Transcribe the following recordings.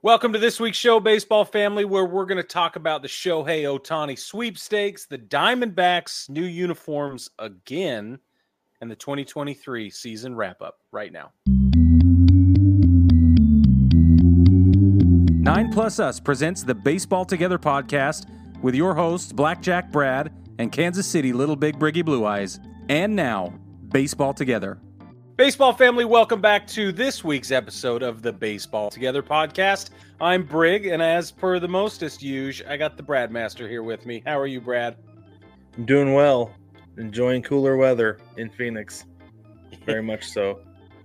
Welcome to this week's show, Baseball Family, where we're going to talk about the Shohei Ohtani sweepstakes, the Diamondbacks' new uniforms again, and the 2023 season wrap up right now. Nine Plus Us presents the Baseball Together podcast with your hosts, Blackjack Brad and Kansas City Little Big Briggy Blue Eyes. And now, Baseball Together. Baseball family, welcome back to this week's episode of the Baseball Together podcast. I'm Brig, and as per the mostest use, I got the Brad Master here with me. How are you, Brad? I'm doing well, enjoying cooler weather in Phoenix. Very much so.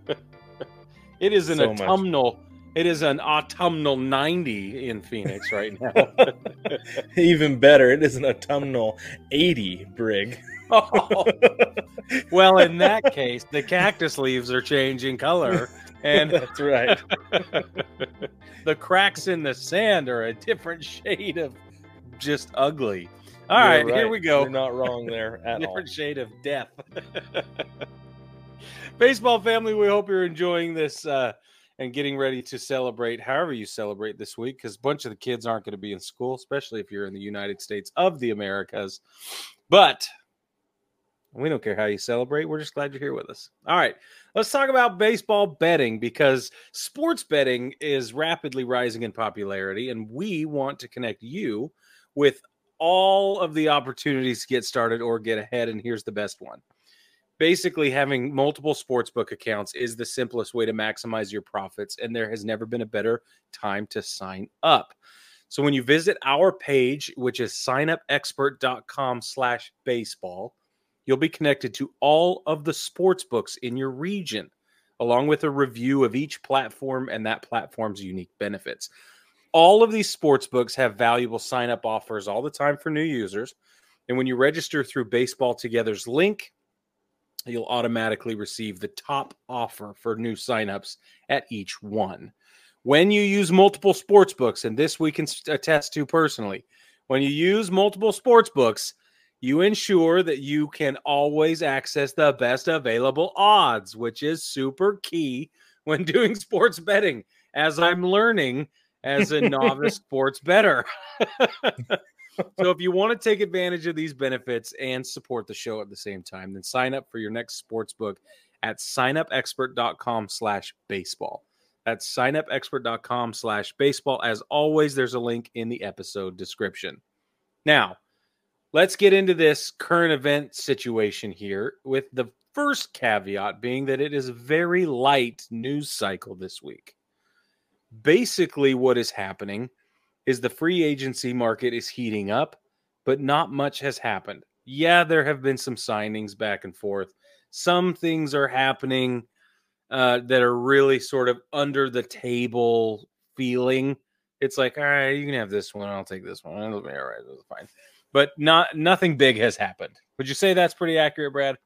it is an so autumnal. Much. It is an autumnal 90 in Phoenix right now. Even better, it is an autumnal 80, Brig. oh. Well, in that case, the cactus leaves are changing color. And that's right. the cracks in the sand are a different shade of just ugly. All right, right, here we go. You're not wrong there at different all. shade of death. Baseball family, we hope you're enjoying this uh, and getting ready to celebrate however you celebrate this week because a bunch of the kids aren't going to be in school, especially if you're in the United States of the Americas. But we don't care how you celebrate. We're just glad you're here with us. All right, let's talk about baseball betting because sports betting is rapidly rising in popularity, and we want to connect you with all of the opportunities to get started or get ahead. And here's the best one. Basically, having multiple sportsbook accounts is the simplest way to maximize your profits, and there has never been a better time to sign up. So when you visit our page, which is signupexpert.com slash baseball, You'll be connected to all of the sports books in your region, along with a review of each platform and that platform's unique benefits. All of these sports books have valuable sign up offers all the time for new users. And when you register through Baseball Together's link, you'll automatically receive the top offer for new signups at each one. When you use multiple sports books, and this we can attest to personally, when you use multiple sports books, you ensure that you can always access the best available odds, which is super key when doing sports betting, as I'm learning as a novice sports better. so if you want to take advantage of these benefits and support the show at the same time, then sign up for your next sports book at signupexpert.com slash baseball. That's signupexpert.com slash baseball. As always, there's a link in the episode description. Now, let's get into this current event situation here with the first caveat being that it is a very light news cycle this week. Basically, what is happening is the free agency market is heating up, but not much has happened. Yeah, there have been some signings back and forth. Some things are happening uh, that are really sort of under the table feeling. It's like, all right, you can have this one. I'll take this one. It'll be all right. It'll fine but not nothing big has happened. Would you say that's pretty accurate, Brad?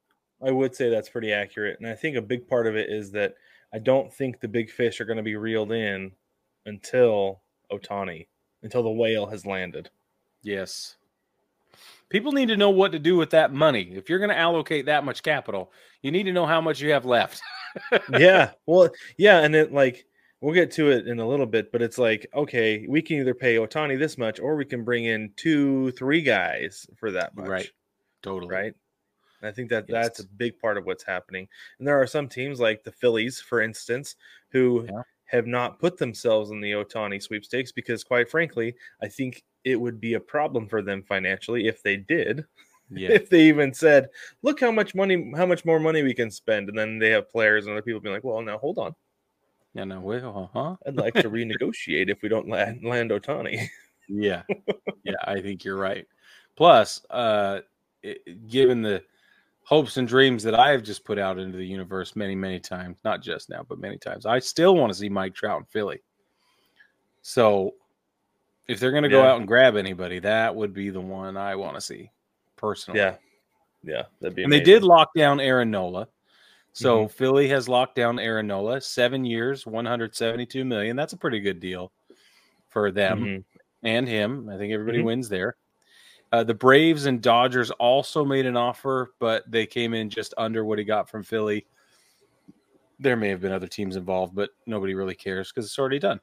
I would say that's pretty accurate, and I think a big part of it is that I don't think the big fish are going to be reeled in until Ohtani, until the whale has landed. Yes. People need to know what to do with that money. If you're going to allocate that much capital, you need to know how much you have left. yeah. Well, yeah, and it like we'll get to it in a little bit, but it's like, okay, we can either pay Ohtani this much or we can bring in two, three guys for that much. Right. Totally. Right. I think that yes. that's a big part of what's happening. And there are some teams like the Phillies, for instance, who yeah. have not put themselves in the Ohtani sweepstakes because, quite frankly, I think it would be a problem for them financially if they did. Yeah. if they even said, "Look how much money, how much more money we can spend," and then they have players and other people being like, "Well, now hold on, yeah, no, well, huh? I'd like to renegotiate if we don't land, land Ohtani. yeah, yeah, I think you're right. Plus, uh, it, given the hopes and dreams that I have just put out into the universe many, many times, not just now, but many times, I still want to see Mike Trout in Philly. So if they're going to go out and grab anybody, that would be the one I want to see personally. Yeah. Yeah. That'd be And they did lock down Aaron Nola. So mm-hmm. Philly has locked down Aaron Nola, seven years, 172 million. That's a pretty good deal for them mm-hmm. and him. I think everybody mm-hmm. wins there. Uh, the Braves and Dodgers also made an offer, but they came in just under what he got from Philly. There may have been other teams involved, but nobody really cares because it's already done.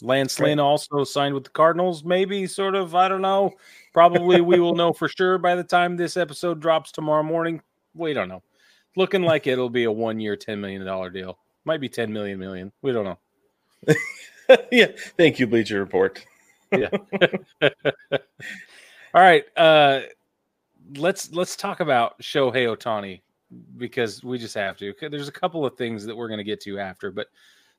Lance Lynn also signed with the Cardinals, maybe sort of. I don't know. Probably we will know for sure by the time this episode drops tomorrow morning. We don't know. Looking like it'll be a one year, $10 million deal. Might be 10 million million. We don't know. yeah. Thank you, Bleacher Report. yeah. All right. Uh let's let's talk about Shohei Ohtani because we just have to. There's a couple of things that we're going to get to after, but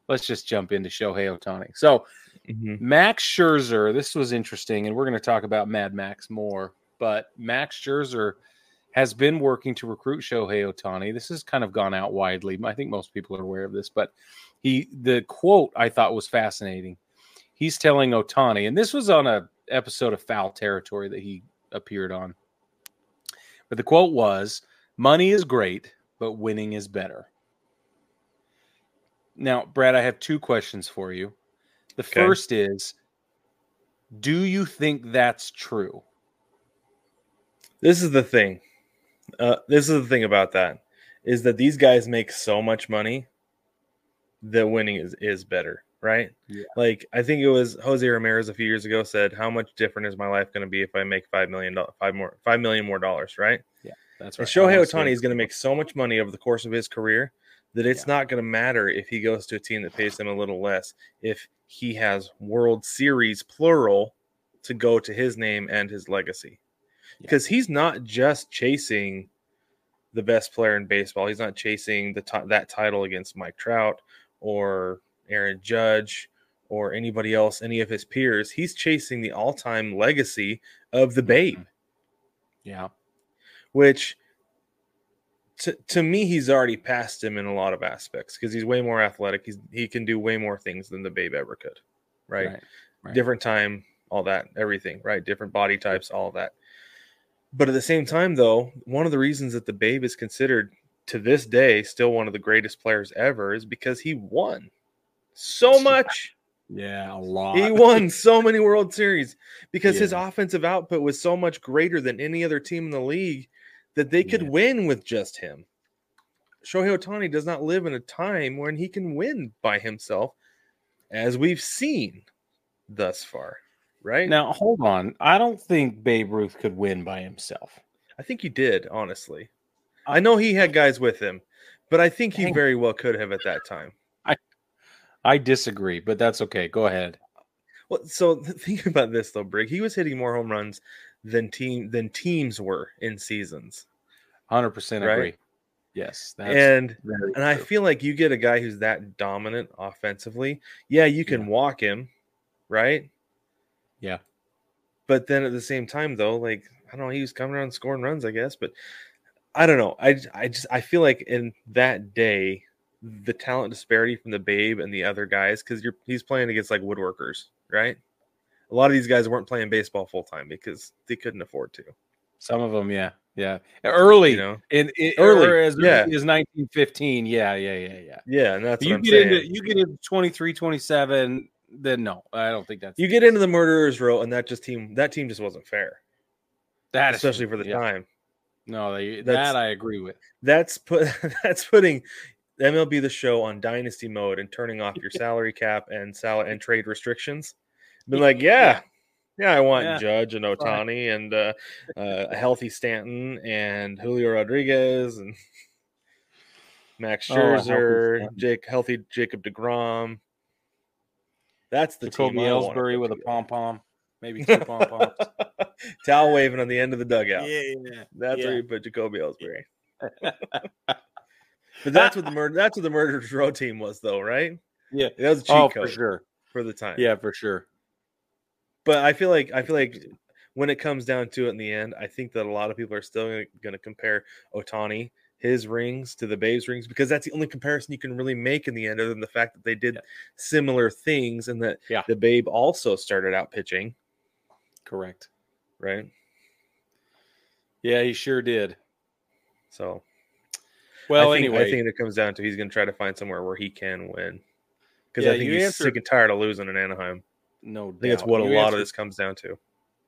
let's just jump into Shohei Ohtani. So, mm-hmm. Max Scherzer, this was interesting, and we're going to talk about Mad Max more. But Max Scherzer has been working to recruit Shohei Ohtani. This has kind of gone out widely. I think most people are aware of this, but he the quote I thought was fascinating. He's telling Ohtani, and this was on a episode of Foul Territory that he appeared on. But the quote was, "Money is great, but winning is better." Now, Brad, I have two questions for you. The okay. first is Do you think that's true? This is the thing. Uh, this is the thing about that is that these guys make so much money that winning is, is better, right? Yeah. Like I think it was Jose Ramirez a few years ago said, "How much different is my life going to be if I make five million dollars, five more, five million more dollars?" Right? Yeah, that's right. And Shohei Ohtani is going to make so much money over the course of his career that it's yeah. not going to matter if he goes to a team that pays him a little less if he has World Series plural to go to his name and his legacy. Because yeah. he's not just chasing the best player in baseball. He's not chasing the t- that title against Mike Trout or Aaron Judge or anybody else, any of his peers. He's chasing the all-time legacy of the mm-hmm. Babe. Yeah. Which to, to me, he's already passed him in a lot of aspects because he's way more athletic. He's he can do way more things than the Babe ever could, right? Right, right? Different time, all that, everything, right? Different body types, all that. But at the same time, though, one of the reasons that the Babe is considered to this day still one of the greatest players ever is because he won so much. Yeah, a lot. He won so many World Series because yeah. his offensive output was so much greater than any other team in the league that they could yeah. win with just him. Shohei Ohtani does not live in a time when he can win by himself, as we've seen thus far. Right now, hold on. I don't think Babe Ruth could win by himself. I think he did, honestly. I know he had guys with him, but I think he very well could have at that time. I I disagree, but that's okay. Go ahead. Well, so think about this though, Brig. He was hitting more home runs than team than teams were in seasons. Hundred percent agree. Yes, and and true. I feel like you get a guy who's that dominant offensively. Yeah, you can yeah. walk him, right? Yeah, but then at the same time, though, like I don't know, he was coming around scoring runs, I guess. But I don't know. I I just I feel like in that day, the talent disparity from the Babe and the other guys, because you're he's playing against like woodworkers, right? a lot of these guys weren't playing baseball full time because they couldn't afford to. Some of them, yeah, yeah, early, you know, in, in early, as yeah. as 1915, yeah, yeah, yeah, yeah, yeah. And that's you get saying. into you get into 23, 27, then no, I don't think that's you get into the murderers row, and that just team that team just wasn't fair. That especially is, for the yeah. time. No, they, that I agree with. That's put that's putting MLB the show on dynasty mode and turning off your salary cap and salary and trade restrictions. Been like, yeah, yeah, I want yeah. Judge and Ohtani and uh, uh, a healthy Stanton and Julio Rodriguez and Max oh, Scherzer, oh, Jake, healthy Jacob Degrom. That's the Jacoby Ellsbury with a pom pom, maybe two pom poms. Towel waving on the end of the dugout. Yeah, yeah. that's yeah. where you put Jacoby Ellsbury. but that's what the murder. That's what the murderers row team was, though, right? Yeah, that was a cheat oh, code for sure for the time. Yeah, for sure. But I feel like I feel like when it comes down to it in the end, I think that a lot of people are still going to compare Ohtani his rings to the Babe's rings because that's the only comparison you can really make in the end, other than the fact that they did yeah. similar things and that yeah. the Babe also started out pitching. Correct. Right. Yeah, he sure did. So, well, I think, anyway, I think it comes down to he's going to try to find somewhere where he can win because yeah, I think he's answered, sick and tired of losing in Anaheim. No, I think that's what you a lot of this comes down to.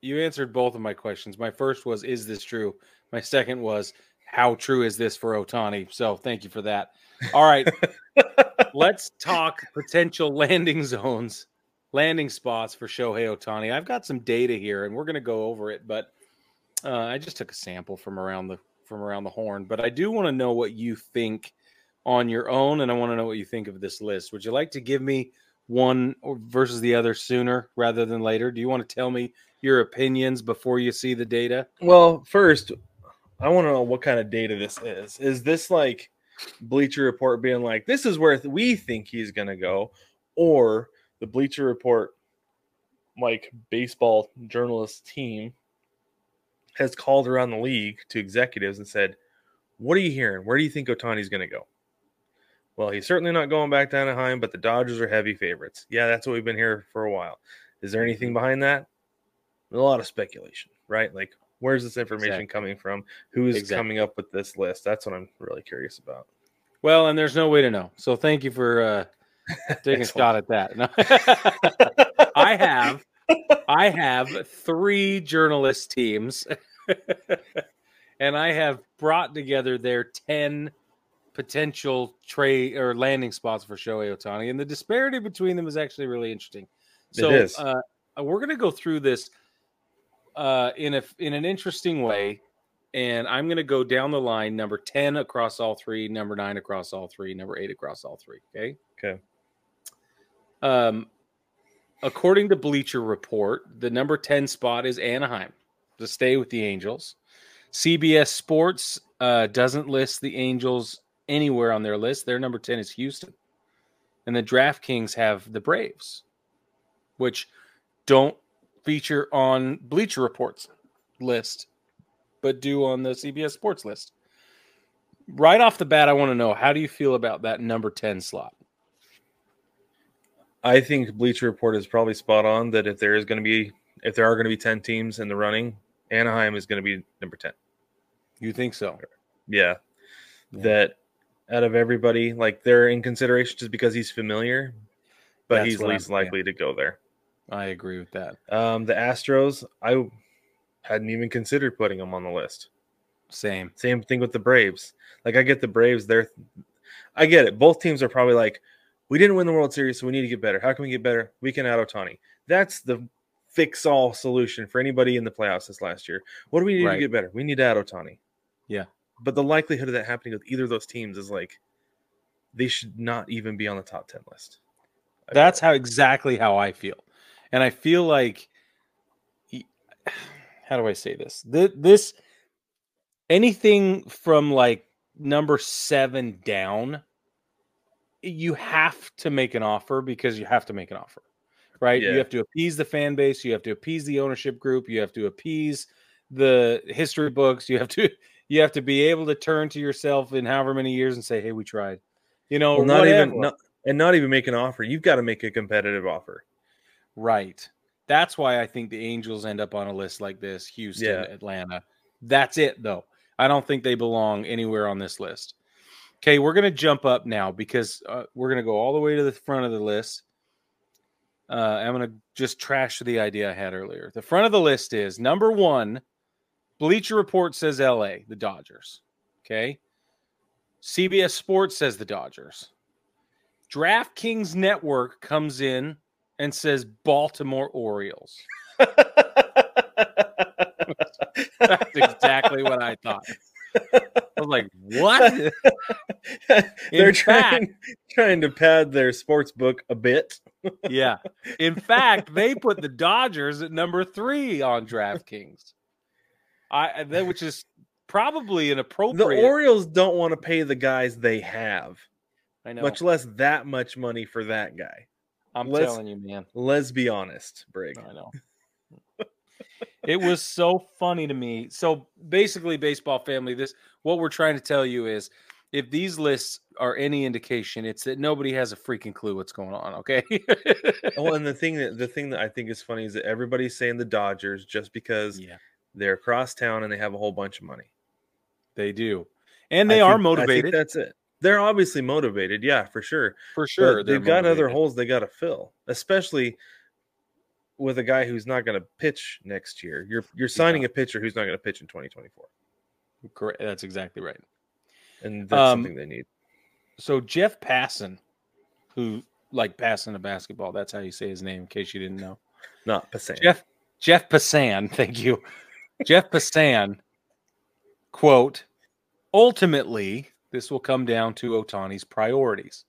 You answered both of my questions. My first was, "Is this true?" My second was, "How true is this for Ohtani? So, thank you for that. All right, let's talk potential landing zones, landing spots for Shohei Ohtani. I've got some data here, and we're going to go over it, but uh, I just took a sample from around the from around the horn. But I do want to know what you think on your own, and I want to know what you think of this list. Would you like to give me one versus the other sooner rather than later? Do you want to tell me your opinions before you see the data? Well, first, I want to know what kind of data this is. Is this like Bleacher Report being like, this is where we think he's going to go, or the Bleacher Report, like baseball journalist team, has called around the league to executives and said, What are you hearing? Where do you think Ohtani's going to go? Well, he's certainly not going back to Anaheim, but the Dodgers are heavy favorites. Yeah, that's what we've been here for a while. Is there anything behind that? A lot of speculation, right? Like, where's this information exactly. coming from? Who's exactly. coming up with this list? That's what I'm really curious about. Well, and there's no way to know. So thank you for uh, taking a shot at that. No. I have, I have three journalist teams, and I have brought together their ten potential trade or landing spots for Shohei Ohtani, and the disparity between them is actually really interesting. So, uh, we're going to go through this uh, in a in an interesting way, and I'm going to go down the line: number ten across all three, number nine across all three, number eight across all three. Okay. Okay. Um, according to Bleacher Report, the number ten spot is Anaheim to stay with the Angels. CBS Sports uh, doesn't list the Angels anywhere on their list. Their number 10 is Houston. And the DraftKings have the Braves, which don't feature on Bleacher Report's list, but do on the CBS Sports list. Right off the bat, I want to know how do you feel about that number 10 slot? I think Bleacher Report is probably spot on that if there is going to be if there are going to be 10 teams in the running, Anaheim is going to be number 10. You think so? Yeah. yeah. That out of everybody, like they're in consideration just because he's familiar, but That's he's least I'm, likely yeah. to go there. I agree with that. Um, the Astros, I hadn't even considered putting them on the list. Same. Same thing with the Braves. Like I get the Braves, they're I get it. Both teams are probably like, we didn't win the World Series, so we need to get better. How can we get better? We can add Ohtani. That's the fix all solution for anybody in the playoffs this last year. What do we need right. to get better? We need to add Ohtani. Yeah. But the likelihood of that happening with either of those teams is like they should not even be on the top 10 list. That's how exactly how I feel. And I feel like how do I say this? This anything from like number 7 down you have to make an offer because you have to make an offer. Right? Yeah. You have to appease the fan base, you have to appease the ownership group, you have to appease the history books, you have to you have to be able to turn to yourself in however many years and say, "Hey, we tried." You know, well, not whatever. even not, and not even make an offer. You've got to make a competitive offer. Right. That's why I think the Angels end up on a list like this: Houston, yeah. Atlanta. That's it, though. I don't think they belong anywhere on this list. Okay, we're gonna jump up now because uh, we're gonna go all the way to the front of the list. Uh, I'm gonna just trash the idea I had earlier. The front of the list is number one Bleacher Report says LA, the Dodgers. Okay. CBS Sports says the Dodgers. DraftKings Network comes in and says Baltimore Orioles. That's exactly what I thought. I was like, what? They're trying fact, trying to pad their sports book a bit. yeah. In fact, they put the Dodgers at number three on DraftKings. I that which is probably inappropriate. The Orioles don't want to pay the guys they have. I know. Much less that much money for that guy. I'm let's, telling you, man. Let's be honest, Brig. I know. it was so funny to me. So basically, baseball family, this what we're trying to tell you is if these lists are any indication, it's that nobody has a freaking clue what's going on. Okay. Oh, well, and the thing that the thing that I think is funny is that everybody's saying the Dodgers just because yeah. they're across town and they have a whole bunch of money. They do, and they I are think, motivated. that's it. They're obviously motivated, yeah, for sure. For sure, they've got other holes they got to fill, especially with a guy who's not going to pitch next year. You're you're signing yeah. a pitcher who's not going to pitch in 2024. Correct. That's exactly right. And that's um, something they need. So Jeff Passan, who like passing a basketball, that's how you say his name, in case you didn't know. Not Passan. Jeff Jeff Passan, thank you. Jeff Passan, quote, ultimately, this will come down to Ohtani's priorities.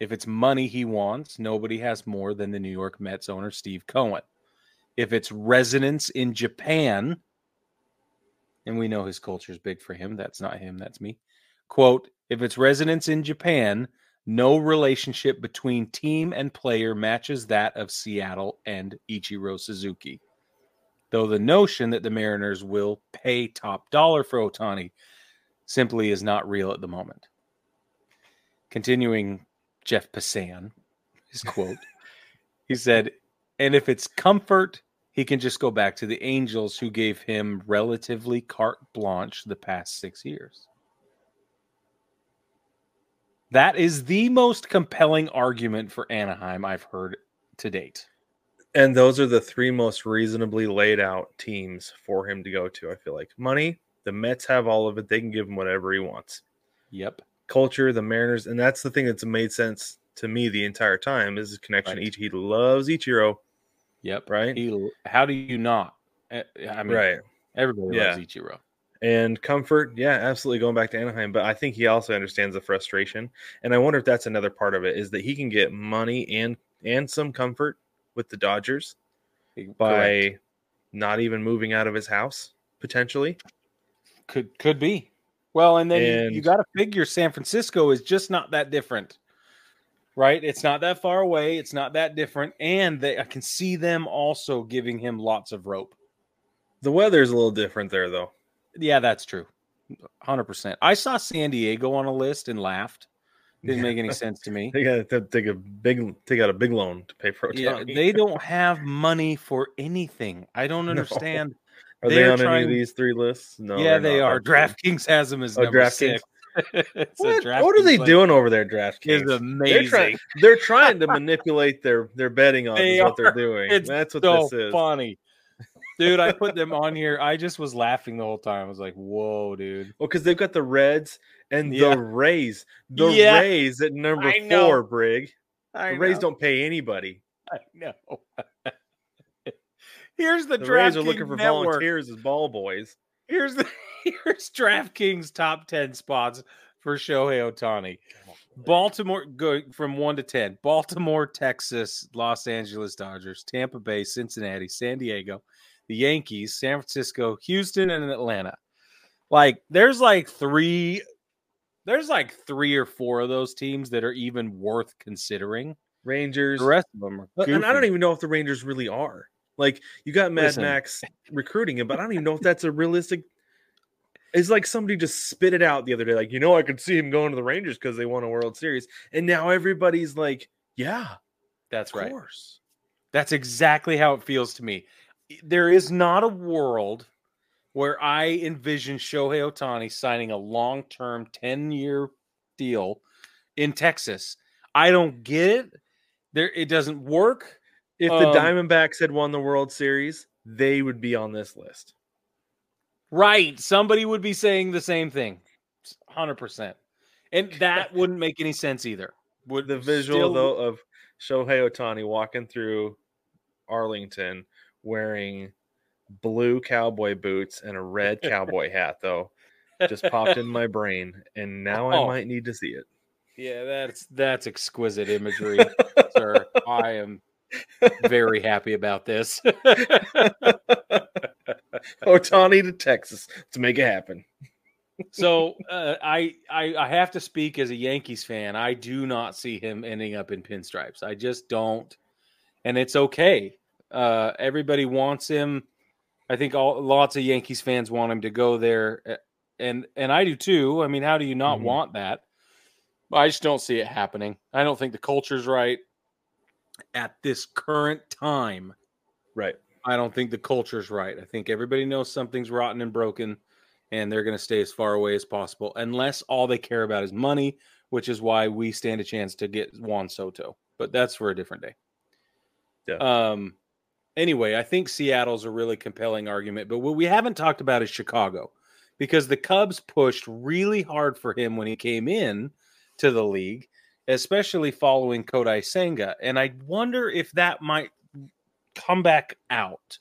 If it's money he wants, nobody has more than the New York Mets owner, Steve Cohen. If it's residence in Japan, and we know his culture is big for him, that's not him, that's me. Quote, if it's residence in Japan, no relationship between team and player matches that of Seattle and Ichiro Suzuki. Though the notion that the Mariners will pay top dollar for Ohtani simply is not real at the moment. Continuing Jeff Passan, his quote. he said, and if it's comfort, he can just go back to the Angels who gave him relatively carte blanche the past six years. That is the most compelling argument for Anaheim I've heard to date. And those are the three most reasonably laid out teams for him to go to. I feel like money, the Mets have all of it. They can give him whatever he wants. Yep culture, the Mariners, and that's the thing that's made sense to me the entire time is his connection. Right. He loves Ichiro. Yep. Right. He, how do you not? Eh, I mean, right. Everybody yeah. loves Ichiro. And comfort, yeah, absolutely going back to Anaheim. But I think he also understands the frustration, and I wonder if that's another part of it is that he can get money and and some comfort with the Dodgers Correct. by not even moving out of his house potentially. Could could be. Well, and then and, you, you got to figure San Francisco is just not that different, right? It's not that far away. It's not that different, and they, I can see them also giving him lots of rope. The weather's a little different there, though. Yeah, that's true. Hundred percent. I saw San Diego on a list and laughed. Didn't make any sense to me. they got to take a big, take out a big loan to pay for it. Yeah, they don't have money for anything. I don't understand. No. Are they on trying... any of these three lists? No. Yeah, they not. are. DraftKings has them as oh, number DraftKings. six. what, what are they doing over there, DraftKings? It's amazing. They're trying, they're trying to manipulate their their betting on they what they're doing. It's That's what so this is. Funny, dude. I put them on here. I just was laughing the whole time. I was like, "Whoa, dude!" Well, because they've got the Reds and yeah. the Rays. The yeah. Rays at number four, Brig. I the Rays don't pay anybody. I know. Here's the, the Rays are looking for network. volunteers as ball boys. Here's the here's DraftKings top ten spots for Shohei Ohtani. Baltimore go from one to ten. Baltimore, Texas, Los Angeles Dodgers, Tampa Bay, Cincinnati, San Diego, the Yankees, San Francisco, Houston, and Atlanta. Like there's like three there's like three or four of those teams that are even worth considering. Rangers. The rest of them are goofy. And I don't even know if the Rangers really are. Like you got Mad Listen. Max recruiting him, but I don't even know if that's a realistic. It's like somebody just spit it out the other day. Like, you know, I could see him going to the Rangers because they won a World Series. And now everybody's like, yeah, that's right. Course. That's exactly how it feels to me. There is not a world where I envision Shohei Ohtani signing a long term 10 year deal in Texas. I don't get it. There, it doesn't work. If the um, Diamondbacks had won the World Series, they would be on this list. Right. Somebody would be saying the same thing. 100%. And that wouldn't make any sense either. Would the visual still... though of Shohei Ohtani walking through Arlington wearing blue cowboy boots and a red cowboy hat though just popped in my brain and now oh. I might need to see it. Yeah, that's that's exquisite imagery, sir. I am very happy about this. Ohtani to Texas to make it happen. so uh, I, I I have to speak as a Yankees fan. I do not see him ending up in pinstripes. I just don't, and it's okay. Uh, everybody wants him. I think all lots of Yankees fans want him to go there, eh, and and I do too. I mean, how do you not mm-hmm. want that? I just don't see it happening. I don't think the culture's right at this current time. Right. I don't think the culture's right. I think everybody knows something's rotten and broken, and they're going to stay as far away as possible, unless all they care about is money, which is why we stand a chance to get Juan Soto. But that's for a different day. Yeah. Um. Anyway, I think Seattle's a really compelling argument, but what we haven't talked about is Chicago, because the Cubs pushed really hard for him when he came in to the league, especially following Kodai Senga, and I wonder if that might come back out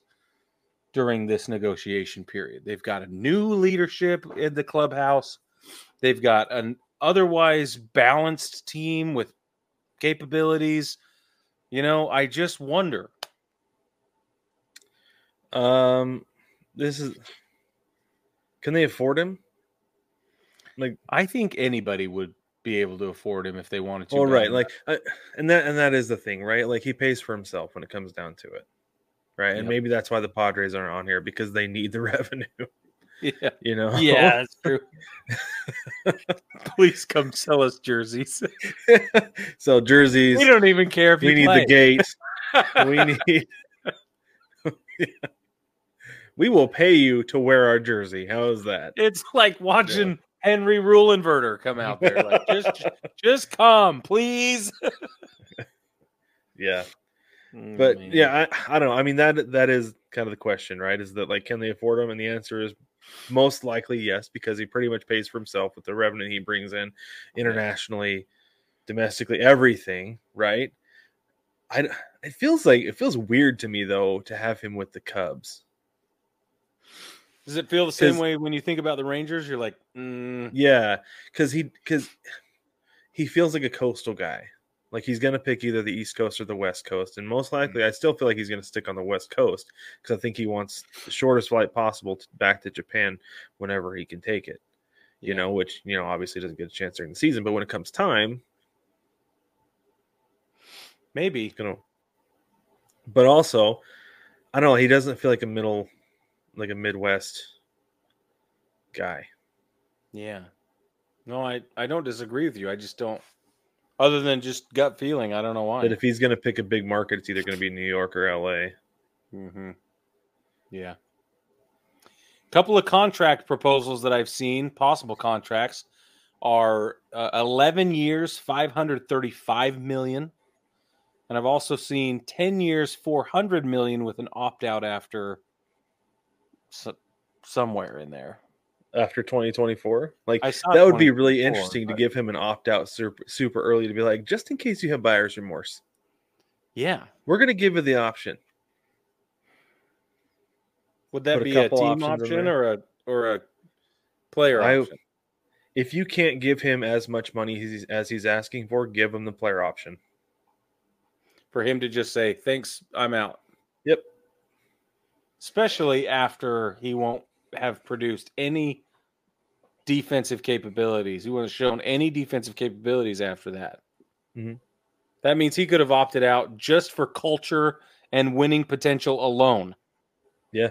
during this negotiation period. They've got a new leadership in the clubhouse. They've got an otherwise balanced team with capabilities. You know, I just wonder. Um, this is. Can they afford him? Like, I think anybody would be able to afford him if they wanted to. Well, right, like, uh, and that and that is the thing, right? Like, he pays for himself when it comes down to it, right? Yep. And maybe that's why the Padres aren't on here because they need the revenue. Yeah, you know. Yeah, that's true. Please come sell us jerseys. sell jerseys. We don't even care if we need play. the gate. we need. We will pay you to wear our jersey. How is that? It's like watching yeah. Henry Rowengartner come out there. Like, just, just come, please. yeah. Mm, but man. yeah, I, I don't know. I mean that that is kind of the question, right? Is that like can they afford him? And the answer is most likely yes, because he pretty much pays for himself with the revenue he brings in internationally, domestically, everything, right? I it feels like it feels weird to me though to have him with the Cubs. Does it feel the same way when you think about the Rangers? You're like, mm. yeah, because he because he feels like a coastal guy. Like he's gonna pick either the East Coast or the West Coast, and most likely, mm. I still feel like he's gonna stick on the West Coast because I think he wants the shortest flight possible to, back to Japan whenever he can take it. You yeah. know, which you know obviously doesn't get a chance during the season, but when it comes time, maybe you know. But also, I don't know. He doesn't feel like a middle like a Midwest guy. Yeah. No, I, I don't disagree with you. I just don't other than just gut feeling, I don't know why. But if he's gonna pick a big market, it's either gonna be New York or LA. Mm-hmm. Yeah. Couple of contract proposals that I've seen, possible contracts, are uh, 11 years, 535 million. And I've also seen 10 years, 400 million with an opt out after so, somewhere in there. After 2024 like that would be really interesting but... to give him an opt-out super, super early to be like just in case you have buyer's remorse. Yeah. We're going to give you the option. Would that Put be a, a team option or a or a player I, option? if you can't give him as much money as he's, as he's asking for give him the player option. For him to just say thanks i'm out. Yep especially after he won't have produced any defensive capabilities. He wasn't have shown any defensive capabilities after that. Mm-hmm. That means he could have opted out just for culture and winning potential alone. Yeah.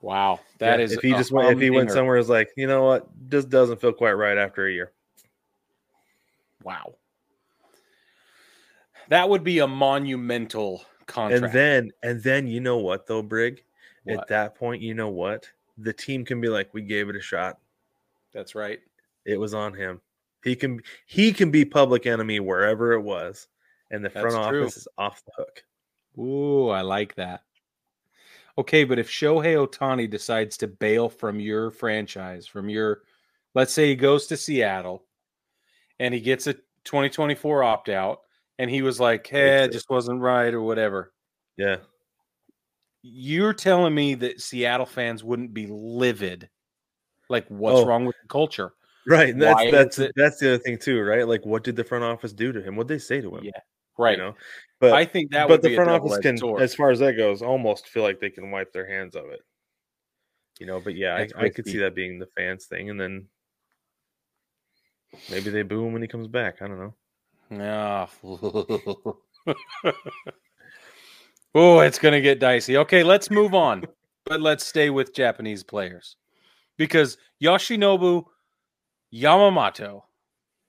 Wow, that yeah, is if he just went if he went somewhere is like you know what just doesn't feel quite right after a year. Wow, that would be a monumental contract. And then and then you know what though, Brig? What? At that point, you know what? The team can be like, we gave it a shot. That's right. It was on him. He can he can be public enemy wherever it was, and the front That's office true. is off the hook. Ooh, I like that. Okay, but if Shohei Ohtani decides to bail from your franchise, from your, let's say he goes to Seattle, and he gets a 2024 opt out, and he was like, "Hey, it just wasn't right," or whatever. Yeah. You're telling me that Seattle fans wouldn't be livid? Like, what's oh. wrong with the culture? Right. That's Why that's that's the other thing too, right? Like, what did the front office do to him? What did they say to him? Yeah. Right. You know? But I think that. But the front office can, sword. as far as that goes, almost feel like they can wipe their hands of it. You know, but yeah, I, I could see that being the fans thing, and then maybe they boo him when he comes back. I don't know. Yeah. oh, it's going to get dicey. Okay, let's move on. but let's stay with Japanese players because Yoshinobu Yamamoto,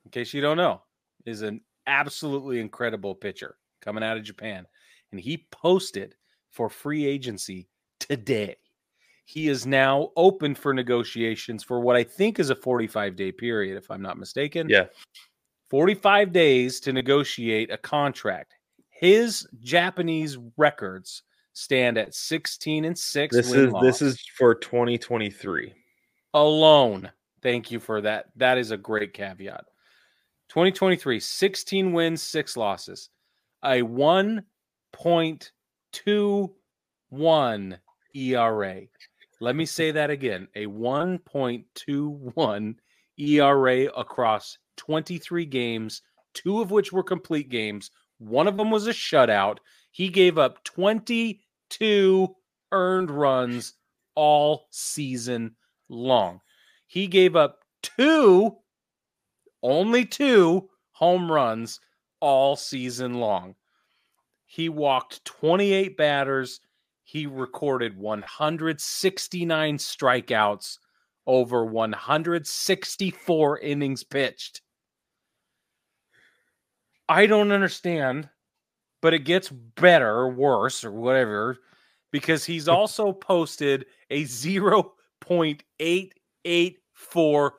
in case you don't know, is an absolutely incredible pitcher coming out of Japan. And he posted for free agency today. He is now open for negotiations for what I think is a 45 day period, if I'm not mistaken. Yeah. 45 days to negotiate a contract. His Japanese records stand at 16 and 6 this is this is for 2023 alone. Thank you for that. That is a great caveat. 2023 16 wins 6 losses. A 1.21 ERA let me say that again. A 1.21 ERA across 23 games two of which were complete games one of them was a shutout he gave up 22 earned runs all season long. He gave up two, only two home runs all season long. He walked 28 batters. He recorded 169 strikeouts over 164 innings pitched. I don't understand but it gets better or worse or whatever because he's also posted a 0.884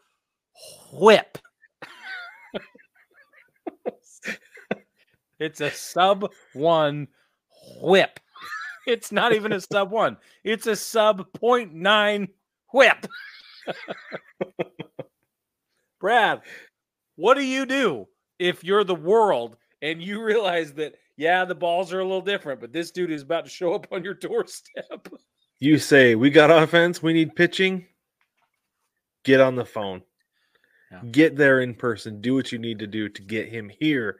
whip. it's a sub one whip. It's not even a sub one, it's a sub 0.9 whip. Brad, what do you do if you're the world and you realize that yeah, the balls are a little different, but this dude is about to show up on your doorstep. You say, We got offense, we need pitching. Get on the phone. Yeah. Get there in person. Do what you need to do to get him here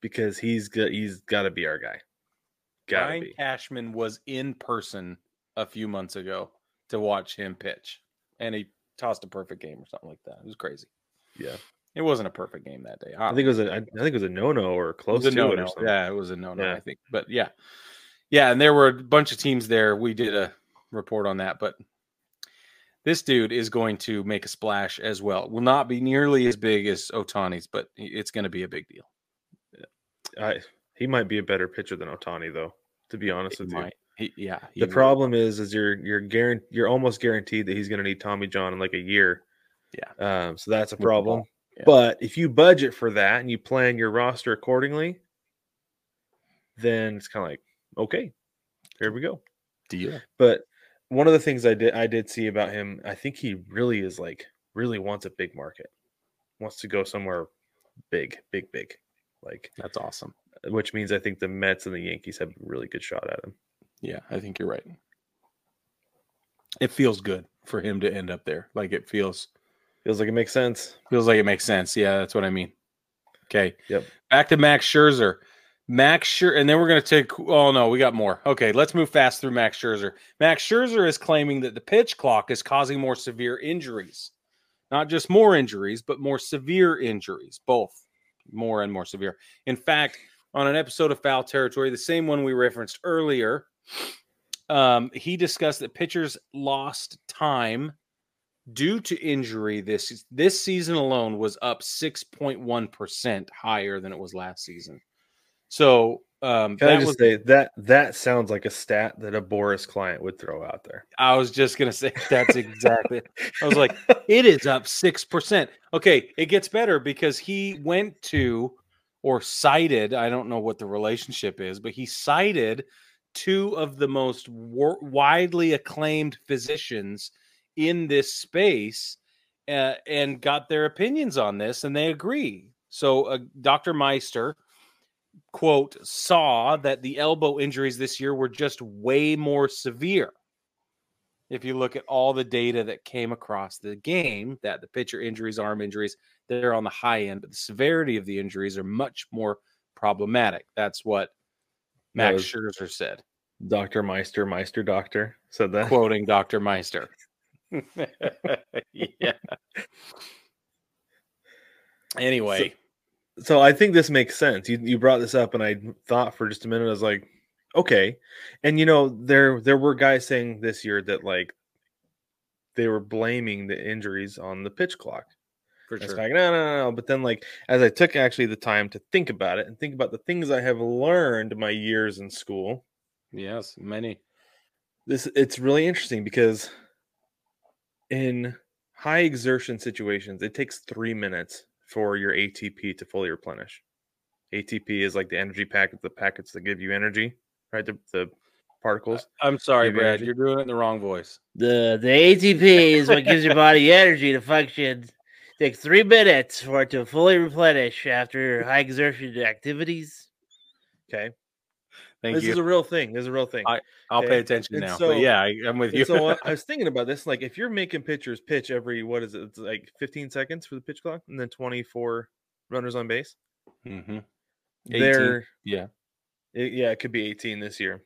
because he's got he's got to be our guy. Got Ryan be. Cashman was in person a few months ago to watch him pitch, and he tossed a perfect game or something like that. It was crazy. Yeah. It wasn't a perfect game that day. I, think it was a I think it was a no no or close to no-no. it. Or something. Yeah, it was a no no. Yeah. I think, but yeah, yeah, and there were a bunch of teams there. We did a report on that, but this dude is going to make a splash as well. Will not be nearly as big as Ohtani's, but it's going to be a big deal. I he might be a better pitcher than Ohtani, though. To be honest he with might. He, yeah. He the problem is, is you're you're guaranteed you're almost guaranteed that he's going to need Tommy John in like a year. Yeah. Um, so that's a problem. But if you budget for that and you plan your roster accordingly, then it's kind of like, okay, here we go. Deal. But one of the things I did I did see about him, I think he really is like really wants a big market. Wants to go somewhere big, big, big. Like that's awesome. Which means I think the Mets and the Yankees have a really good shot at him. Yeah, I think you're right. It feels good for him to end up there. Like it feels Feels like it makes sense. Feels like it makes sense. Yeah, that's what I mean. Okay. Yep. Back to Max Scherzer. Max Scherzer, and then we're going to take. Oh no, we got more. Okay, let's move fast through Max Scherzer. Max Scherzer is claiming that the pitch clock is causing more severe injuries, not just more injuries, but more severe injuries, both more and more severe. In fact, on an episode of Foul Territory, the same one we referenced earlier, um, he discussed that pitchers lost time due to injury this this season alone was up 6.1% higher than it was last season. So um Can I just was, say that that sounds like a stat that a Boras client would throw out there. I was just gonna say that's exactly I was like, it is up six percent. Okay, it gets better because he went to or cited, I don't know what the relationship is, but he cited two of the most wor- widely acclaimed physicians in this space uh, and got their opinions on this, and they agree. So, uh, Dr. Meister, quote, saw that the elbow injuries this year were just way more severe. If you look at all the data that came across the game, that the pitcher injuries, arm injuries, they're on the high end, but the severity of the injuries are much more problematic. That's what Max Scherzer said. Dr. Meister, Meister Doctor said that. Quoting Dr. Meister. yeah. Anyway. So, so, I think this makes sense. You you brought this up and I thought for just a minute, I was like, Okay. And you know, there there were guys saying this year that like they were blaming the injuries on the pitch clock. For sure. Like, no, no, no, no. But then, like, as I took actually the time to think about it and think about the things I have learned my years in school. Yes, many. This it's really interesting because in high exertion situations, it takes three minutes for your ATP to fully replenish. ATP is like the energy packet, the packets that give you energy, right? The, the particles. I'm sorry, Brad. Energy. You're doing it in the wrong voice. The the ATP is what gives your body energy to function. It takes three minutes for it to fully replenish after high exertion activities. Okay. Thank you. this you. is a real thing. This is a real thing. I, will okay. pay attention and now. So, but yeah, I, am with you. so I was thinking about this. Like, if you're making pitchers pitch every what is it? It's like 15 seconds for the pitch clock, and then 24 runners on base. Mm-hmm. They're yeah, it, yeah. It could be 18 this year,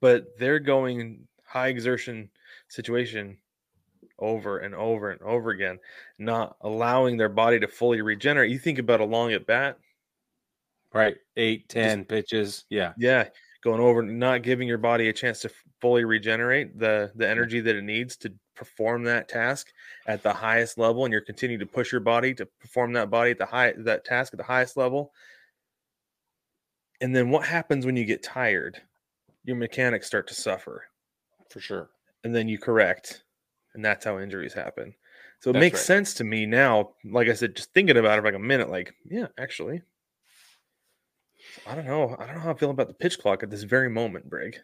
but they're going high exertion situation over and over and over again, not allowing their body to fully regenerate. You think about a long at bat Right. Eight, ten Just, pitches. Yeah. Yeah. Going over, not giving your body a chance to fully regenerate the the mm. energy that it needs to perform that task at the highest level, and you're continuing to push your body to perform that body at the high that task at the highest level. And then what happens when you get tired? Your mechanics start to suffer. For sure. And then you correct. And that's how injuries happen. So it that's makes right. sense to me now. Like I said, just thinking about it for like a minute, like, yeah, actually, I don't know. I don't know how I feel about the pitch clock at this very moment, Brig.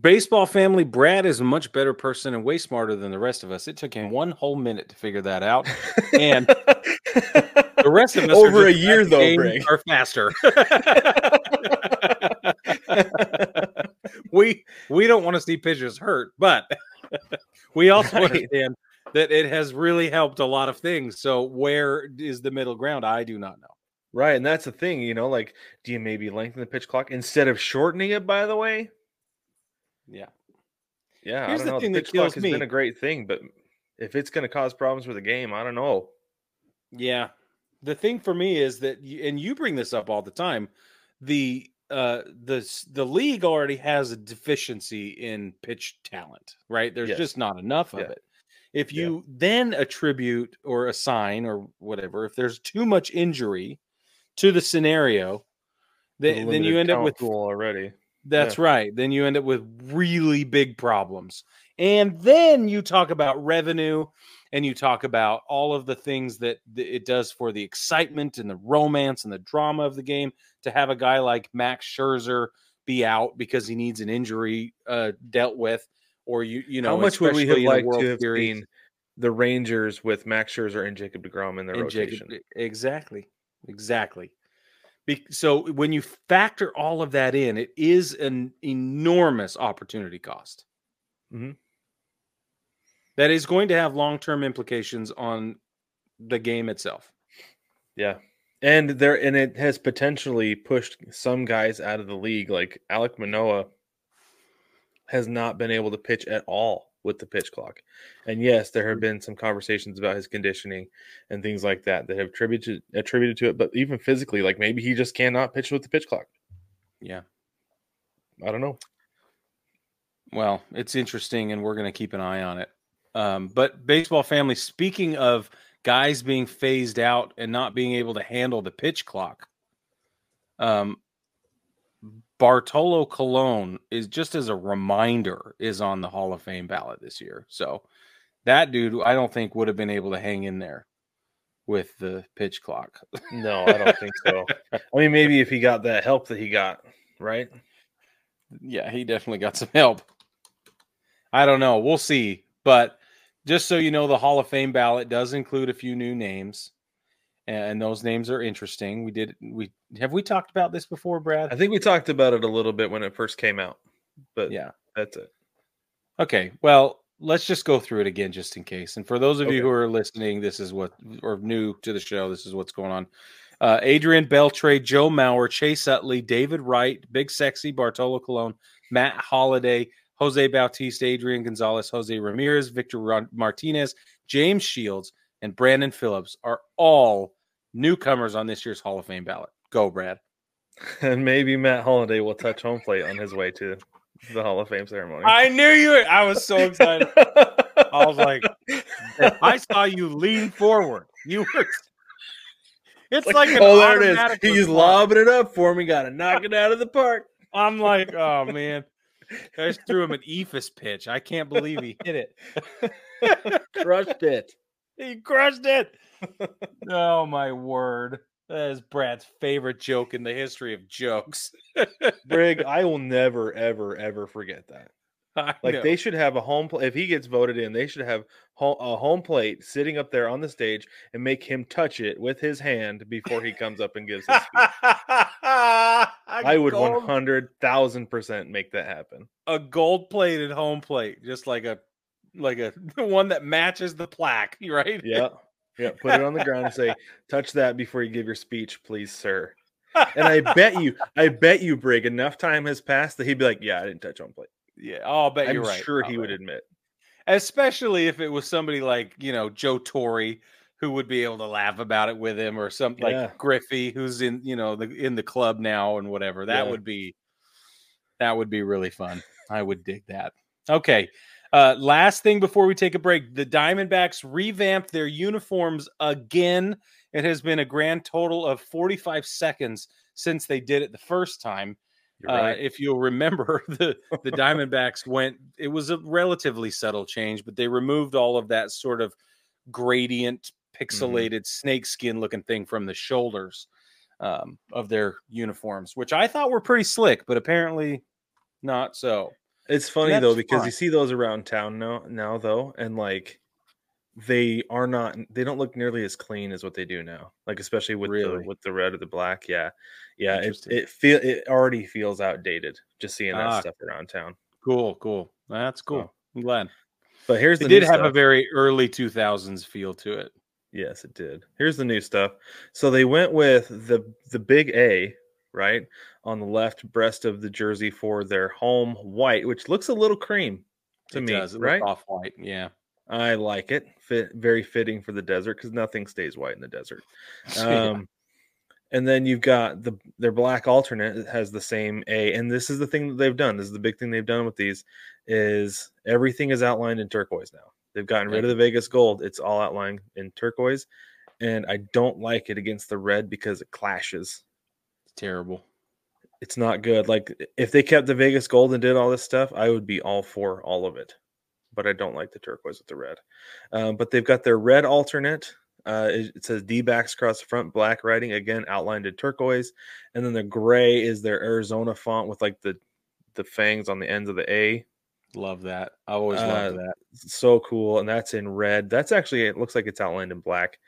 Baseball family, Brad is a much better person and way smarter than the rest of us. It took him mm. one whole minute to figure that out. And the rest of us over a year though, Brig. are faster. we we don't want to see pitchers hurt, but we also right. understand that it has really helped a lot of things. So where is the middle ground? I do not know. Right, and that's the thing, you know, like do you maybe lengthen the pitch clock instead of shortening it? By the way, yeah, yeah. Here's I don't the know. Thing the pitch clock has me. been a great thing, but if it's going to cause problems for the game, I don't know. Yeah, the thing for me is that, and you bring this up all the time, the uh the the league already has a deficiency in pitch talent, right? There's yes. just not enough of yeah. it. If you yeah. then attribute or assign or whatever, if there's too much injury to the scenario, then, then you end up with already. That's yeah. right. Then you end up with really big problems. And then you talk about revenue and you talk about all of the things that it does for the excitement and the romance and the drama of the game to have a guy like Max Scherzer be out because he needs an injury uh, dealt with or you you know how much would we have liked to have Series. seen the Rangers with Max Scherzer and Jacob Degrom in their and rotation? Jacob, exactly, Exactly. Be- so when you factor all of that in, it is an enormous opportunity cost. Mm-hmm. That is going to have long term implications on the game itself. Yeah. And there and it has potentially pushed some guys out of the league. Like Alek Manoah has not been able to pitch at all with the pitch clock. And yes, there have been some conversations about his conditioning and things like that that have attributed attributed to it. But even physically, like maybe he just cannot pitch with the pitch clock. Yeah, I don't know. Well, it's interesting, and we're going to keep an eye on it. Um, but baseball family, speaking of guys being phased out and not being able to handle the pitch clock, um, Bartolo Colon is just as a reminder is on the Hall of Fame ballot this year. So that dude, I don't think would have been able to hang in there with the pitch clock. no, I don't think so. I mean, maybe if he got that help that he got, right? Yeah, he definitely got some help. I don't know. We'll see. But just so you know, the Hall of Fame ballot does include a few new names and those names are interesting. We did we have we talked about this before, Brad? I think we talked about it a little bit when it first came out, but yeah, that's it. Okay, well, let's just go through it again just in case. And for those of okay. you who are listening, this is what or new to the show, this is what's going on. Uh, Adrian Beltre, Joe Mauer, Chase Utley, David Wright, Big Sexy, Bartolo Colon, Matt Holliday, Jose Bautista, Adrian Gonzalez, Jose Ramirez, Victor Martinez, James Shields, and Brandon Phillips are all newcomers on this year's Hall of Fame ballot. Go, Brad. And maybe Matt Holliday will touch home plate on his way to the Hall of Fame ceremony. I knew you. Were, I was so excited. I was like, I saw you lean forward. You were. It's like, like oh, there it is. He's lobbing it up for me. Got to knock it out of the park. I'm like, oh man. I just threw him an eephus pitch. I can't believe he hit it. crushed it. He crushed it. oh my word. That is Brad's favorite joke in the history of jokes. Brig, I will never, ever, ever forget that. I like know. they should have a home plate. If he gets voted in, they should have a home plate sitting up there on the stage and make him touch it with his hand before he comes up and gives his speech. I would one hundred thousand percent make that happen. A gold plated home plate, just like a like a one that matches the plaque, right? Yeah. Yeah. Put it on the ground and say, touch that before you give your speech, please, sir. And I bet you, I bet you, Brig, enough time has passed that he'd be like, Yeah, I didn't touch home plate. Yeah. Oh, I bet I'm you're right. I'm sure he would admit. Especially if it was somebody like, you know, Joe Torre who would be able to laugh about it with him or something yeah. like Griffey who's in, you know, the in the club now and whatever. That yeah. would be that would be really fun. I would dig that. Okay. Uh, last thing before we take a break, the Diamondbacks revamped their uniforms again. It has been a grand total of 45 seconds since they did it the first time. Uh, right. Uh, if you'll remember, the the Diamondbacks went. It was a relatively subtle change, but they removed all of that sort of gradient, mm-hmm. pixelated mm-hmm. snakeskin looking thing from the shoulders um, of their uniforms, which I thought were pretty slick, but apparently not so. It's funny though because fun. you see those around town now now though, and like they are not they don't look nearly as clean as what they do now. Like especially with really? the with the red or the black. Yeah. Yeah. It it feel it already feels outdated just seeing that ah, stuff around town. Cool, cool. That's cool. I'm glad. But here's it the did have stuff. a very early 2000s feel to it. Yes, it did. Here's the new stuff. So they went with the the big A, right? On the left breast of the jersey for their home white, which looks a little cream to it me, does. It right? Off white, yeah. I like it. Fit very fitting for the desert because nothing stays white in the desert. Um, and then you've got the their black alternate has the same A, and this is the thing that they've done. This is the big thing they've done with these is everything is outlined in turquoise now. They've gotten rid of the Vegas gold. It's all outlined in turquoise, and I don't like it against the red because it clashes It's terrible. It's not good. Like if they kept the Vegas gold and did all this stuff, I would be all for all of it. But I don't like the turquoise with the red. Um, but they've got their red alternate. Uh, it, it, says D backs across the front, black writing again outlined in turquoise, and then the gray is their Arizona font with like the the fangs on the ends of the A. Love that. I always uh, love that. So cool, and that's in red. That's actually it looks like it's outlined in black,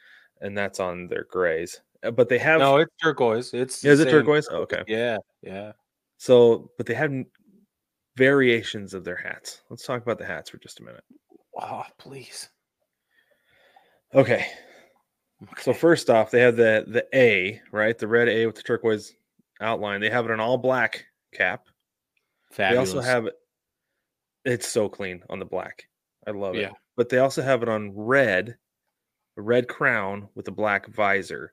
and that's on their grays. Uh, but they have no. It's turquoise. It's is it turquoise? Oh, okay. Yeah, yeah. So, but they have variations of their hats. Let's talk about the hats for just a minute. Oh, please. Okay. okay. So first off, they have the the A, right? The red A with the turquoise outline. They have it on all black cap. Fabulous. They also have it. It's so clean on the black. I love yeah. it. But they also have it on red, a red crown with a black visor.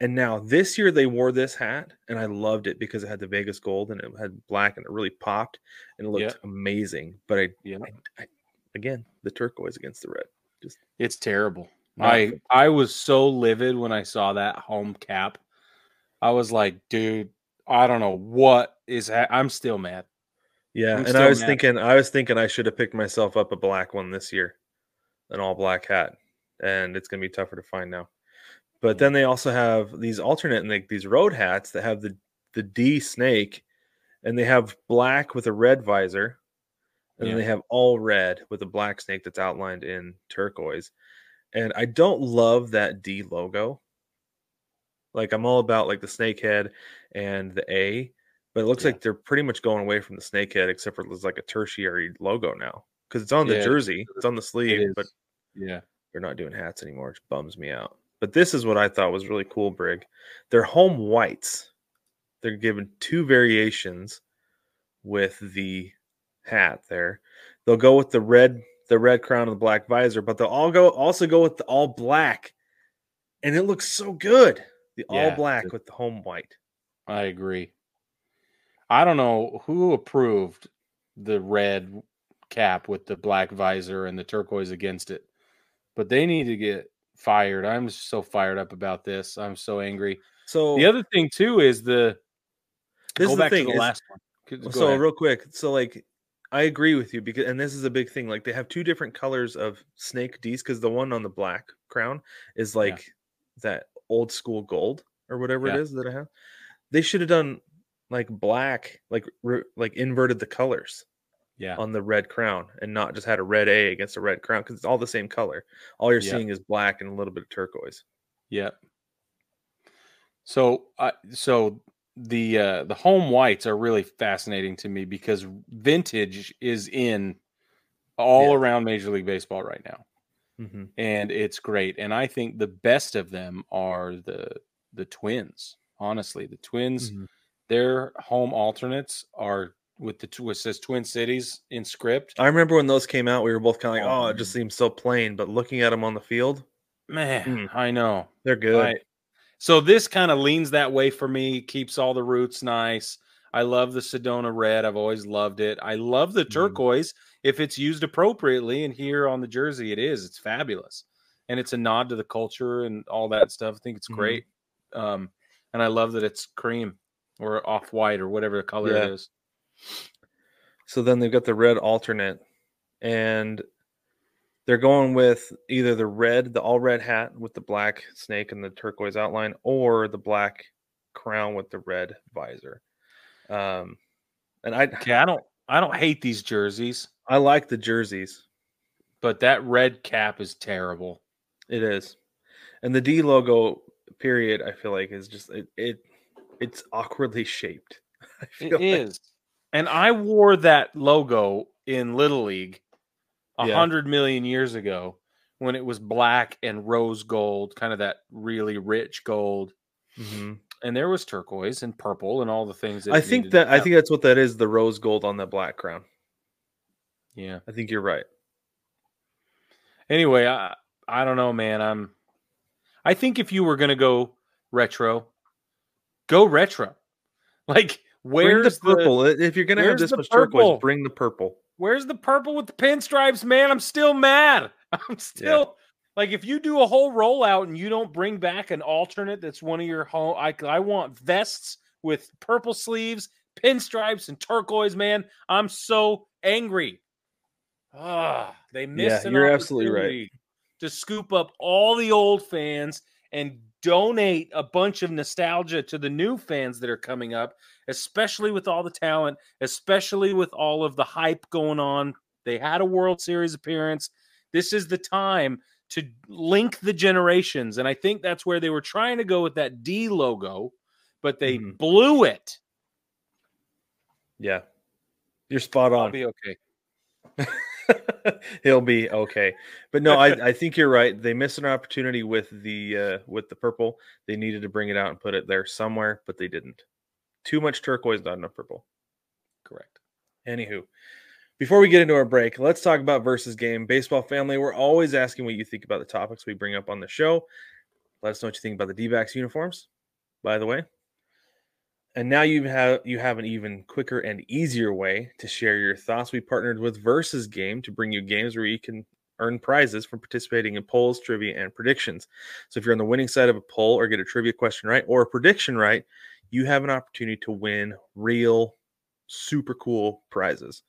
And now this year they wore this hat, and I loved it because it had the Vegas gold and it had black, and it really popped and it looked yeah. amazing. But I, yeah. I, I, again, the turquoise against the red, just it's terrible. I I was so livid when I saw that home cap. I was like, dude, I don't know what is. Ha- I'm still mad. Yeah, I'm and I was mad. thinking, I was thinking I should have picked myself up a black one this year, an all black hat, and it's gonna be tougher to find now. But then they also have these alternate and like these road hats that have the the D snake, and they have black with a red visor, and yeah. then they have all red with a black snake that's outlined in turquoise. And I don't love that D logo. Like I'm all about like the snake head and the A, but it looks yeah. like they're pretty much going away from the snake head, except for there's like a tertiary logo now because it's on the yeah, jersey, it's on the sleeve, but yeah, they're not doing hats anymore. It bums me out. But this is what I thought was really cool, Brig. They're home whites. They're given two variations with the hat there. They'll go with the red, the red crown and the black visor, but they'll all go also go with the all black. And it looks so good. The yeah, all black with the home white. I agree. I don't know who approved the red cap with the black visor and the turquoise against it, but they need to get fired. I'm so fired up about this. I'm so angry. So the other thing too is the this is the thing. the is- last one. Go so ahead. real quick, so like I agree with you because and this is a big thing. Like they have two different colors of snake D's because the one on the black crown is like that old school gold or whatever Yeah. it is that I have. They should have done like black, like re- like inverted the colors yeah, on the red crown and not just had a red A against a red crown because it's all the same color. All you're Yeah. seeing is black and a little bit of turquoise. yeah. So, uh, so the uh, the home whites are really fascinating to me because vintage is in all Yeah. around Major League Baseball right now. Mm-hmm. and it's great. And I think the best of them are the the twins. Honestly, the twins, Mhm. their home alternates are with the it says Twin Cities in script. I remember when those came out, we were both kind of like, "Oh, it just Um, seems so plain." But looking at them on the field, Man, Mm. I know. they're good. I- so this kind of leans that way for me. Keeps all the roots nice. I love the Sedona red. I've always loved it. I love the Mhm. turquoise if it's used appropriately. And here on the jersey, it is. It's fabulous, and it's a nod to the culture and all that stuff. I think it's Mhm. great. Um, and I love that it's cream or off white or whatever the color Yeah. it is. So then they've got the red alternate, and they're going with either the red, the all red hat with the black snake and the turquoise outline, or the black crown with the red visor. Um, and I Okay, I don't. I don't hate these jerseys, I like the jerseys. but that red cap is terrible. It is, and the D logo period. I feel like is just it. it it's awkwardly shaped. I It like- is. And I wore that logo in Little League a Yeah. hundred million years ago when it was black and rose gold, kind of that really rich gold. Mhm. And there was turquoise and purple and all the things that I think that I think that's what that is. The rose gold on the black crown. yeah. I think you're right. Anyway, I I don't know, man. I'm I think if you were gonna go retro, go retro. Like where's the purple. if you're gonna have this the much purple? turquoise, bring the purple. Where's the purple with the pinstripes, man? I'm still mad. I'm still like if you do a whole rollout and you don't bring back an alternate that's one of your home I I want vests with purple sleeves, pinstripes and turquoise, man. I'm so angry. Ah, they missed Yeah, you're absolutely right. to scoop up all the old fans and donate a bunch of nostalgia to the new fans that are coming up, especially with all the talent, especially with all of the hype going on. They had a World Series appearance. This is the time to link the generations. And I think that's where they were trying to go with that D logo, but they Mhm. blew it. Yeah, you're spot I'll on. be okay. He'll be okay. But no, I, I think you're right. They missed an opportunity with the uh, with the purple. They needed to bring it out and put it there somewhere, but they didn't. Too much turquoise, not enough purple. Correct. Anywho, before we get into our break, let's talk about versus game. Baseball family, we're always asking what you think about the topics we bring up on the show. Let us know what you think about the D-backs uniforms, by the way. And now you have you have an even quicker and easier way to share your thoughts. We partnered with Versus Game to bring you games where you can earn prizes from participating in polls, trivia, and predictions. So if you're on the winning side of a poll or get a trivia question right or a prediction right, you have an opportunity to win real super cool prizes.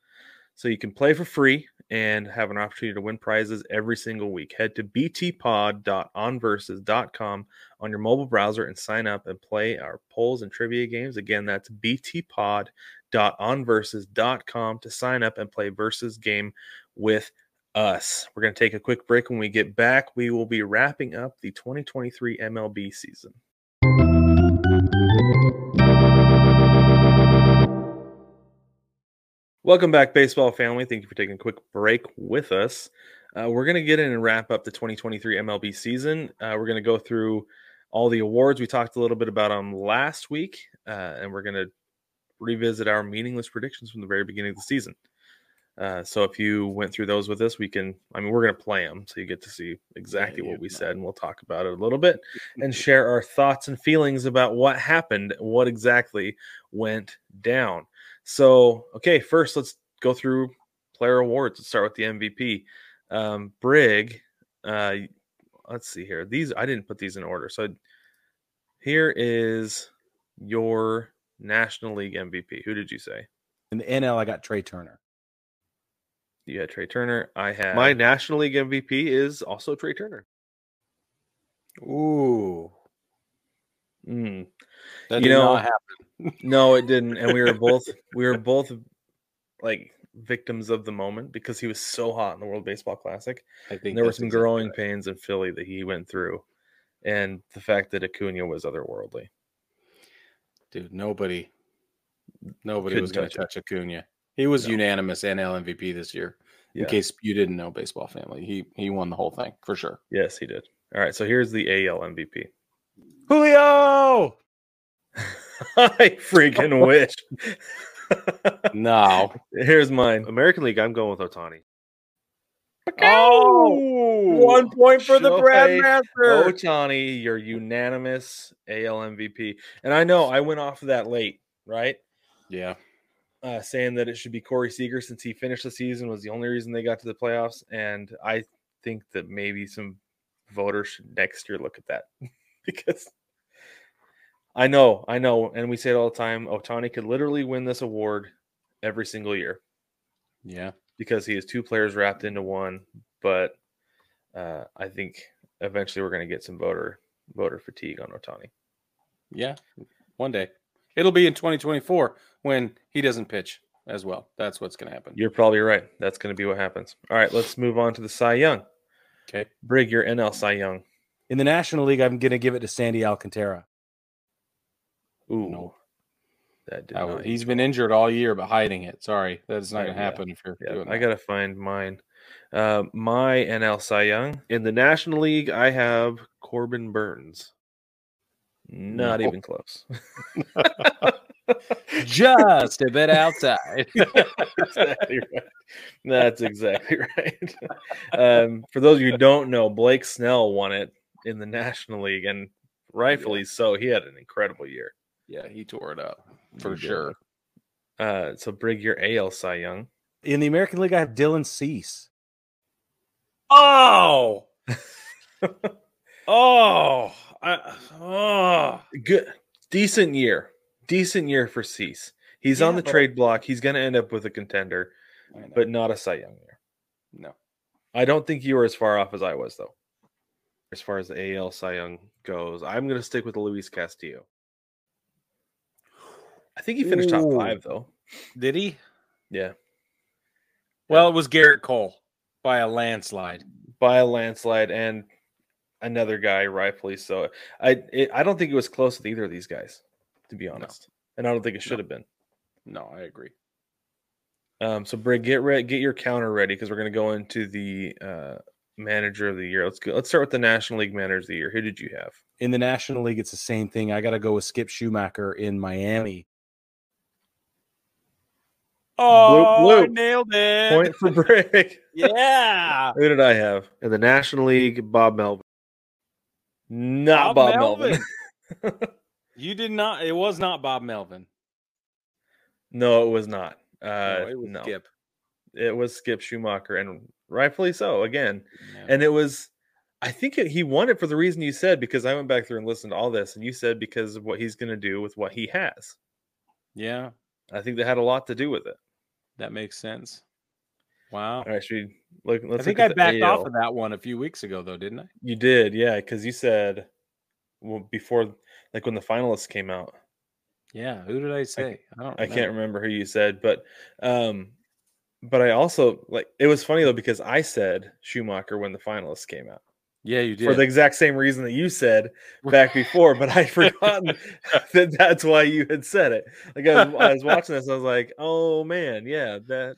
So you can play for free and have an opportunity to win prizes every single week. Head to btpod.onversus.com on your mobile browser and sign up and play our polls and trivia games. Again, that's btpod.onversus.com to sign up and play versus game with us. We're going to take a quick break. When we get back, we will be wrapping up the 2023 MLB season. Welcome back, baseball family. Thank you for taking a quick break with us. Uh, we're going to get in and wrap up the 2023 MLB season. Uh, we're going to go through all the awards. We talked a little bit about them last week, uh, and we're going to revisit our meaningless predictions from the very beginning of the season. Uh, so if you went through those with us, we can. I mean, we're going to play them, so you get to see exactly yeah, what we said, and we'll talk about it a little bit and share our thoughts and feelings about what happened, what exactly went down. So, okay, first let's go through player awards. Let's start with the MVP. Um, Brig, uh, let's see here. These I didn't put these in order, so here is your National League MVP. Who did you say? In the NL, I got Trea Turner. You had Trea Turner. I had my National League MVP is also Trea Turner. Ooh. Mm. That you know, no, it didn't. And we were both we were both like victims of the moment because he was so hot in the World Baseball Classic. I think there were some exactly growing right. pains in Philly that he went through, and the fact that Acuna was otherworldly. Dude, nobody, nobody Couldn't was going to touch Acuna. He was no. unanimous NL MVP this year. Yeah. In case you didn't know, baseball family, he he won the whole thing for sure. Yes, he did. All right, so here's the AL MVP. Julio. I freaking wish. no. Here's mine. American League. I'm going with Ohtani. Oh, one point for the Brad Master. Ohtani, your unanimous AL MVP. And I know I went off of that late, right? Yeah uh, saying that it should be Corey Seager since he finished the season was the only reason they got to the playoffs. And I think that maybe some voters should next year look at that because I know, I know, and we say it all the time. Ohtani could literally win this award every single year. Yeah, because he has two players wrapped into one. But uh, I think eventually we're going to get some voter voter fatigue on Ohtani. Yeah, one day. It'll be in 2024 when he doesn't pitch as well. That's what's going to happen. You're probably right. That's going to be what happens. All right, let's move on to the Cy Young. Okay. Brig, your NL Cy Young. In the National League, I'm going to give it to Sandy Alcantara. Ooh. No. That did oh, he's been injured all year, but hiding it. Sorry, that's not going to happen if you're yeah, doing I got to find mine. Uh, my NL Cy Young. In the National League, I have Corbin Burnes. Not no. even close. Just a bit outside. exactly right. That's exactly right. Um, for those of you who don't know, Blake Snell won it in the National League, and rightfully yeah. so. He had an incredible year. Yeah, he tore it up for he sure. Uh, so Brig your AL Cy Young. In the American League, I have Dylan Cease. Oh, oh, I, oh, good, decent year, decent year for Cease. He's yeah, on the trade block. He's going to end up with a contender, but not a Cy Young year. No, I don't think you were as far off as I was though. As far as the AL Cy Young goes, I'm going to stick with Luis Castillo. I think he finished Ooh. top five though. Did he? Yeah. Well, it was Gerrit Cole by a landslide. By a landslide, and another guy, rightfully so. I it, I don't think it was close with either of these guys, to be honest, no. and I don't think it should no. have been. No, I agree. Um, so Brig, get ready, get your counter ready because we're going to go into the uh, manager of the year. Let's go. Let's start with the National League manager of the year. Who did you have in the National League? It's the same thing. I got to go with Skip Schumaker in Miami. Oh, bloop, bloop. nailed it! Point for Brig. yeah. Who did I have in the National League? Bob Melvin. Not Bob, Bob Melvin. Melvin. you did not. It was not Bob Melvin. No, it was not. Uh, no, it was no. Skip. It was Skip Schumaker, and rightfully so. Again, yeah. and it was. I think it, he won it for the reason you said because I went back through and listened to all this, and you said because of what he's going to do with what he has. Yeah, I think that had a lot to do with it. That makes sense. Wow. All right, should we look? Let's I think I backed AL. off of that one a few weeks ago, though, didn't I? You did, yeah, because you said well before, like when the finalists came out. Yeah, who did I say? I, I don't. I can't remember who you said, but um, but I also like it was funny though because I said Schumaker when the finalists came out. Yeah, you did for the exact same reason that you said back before, but I'd forgotten that that's why you had said it. Like I was, I was watching this, I was like, "Oh man, yeah, that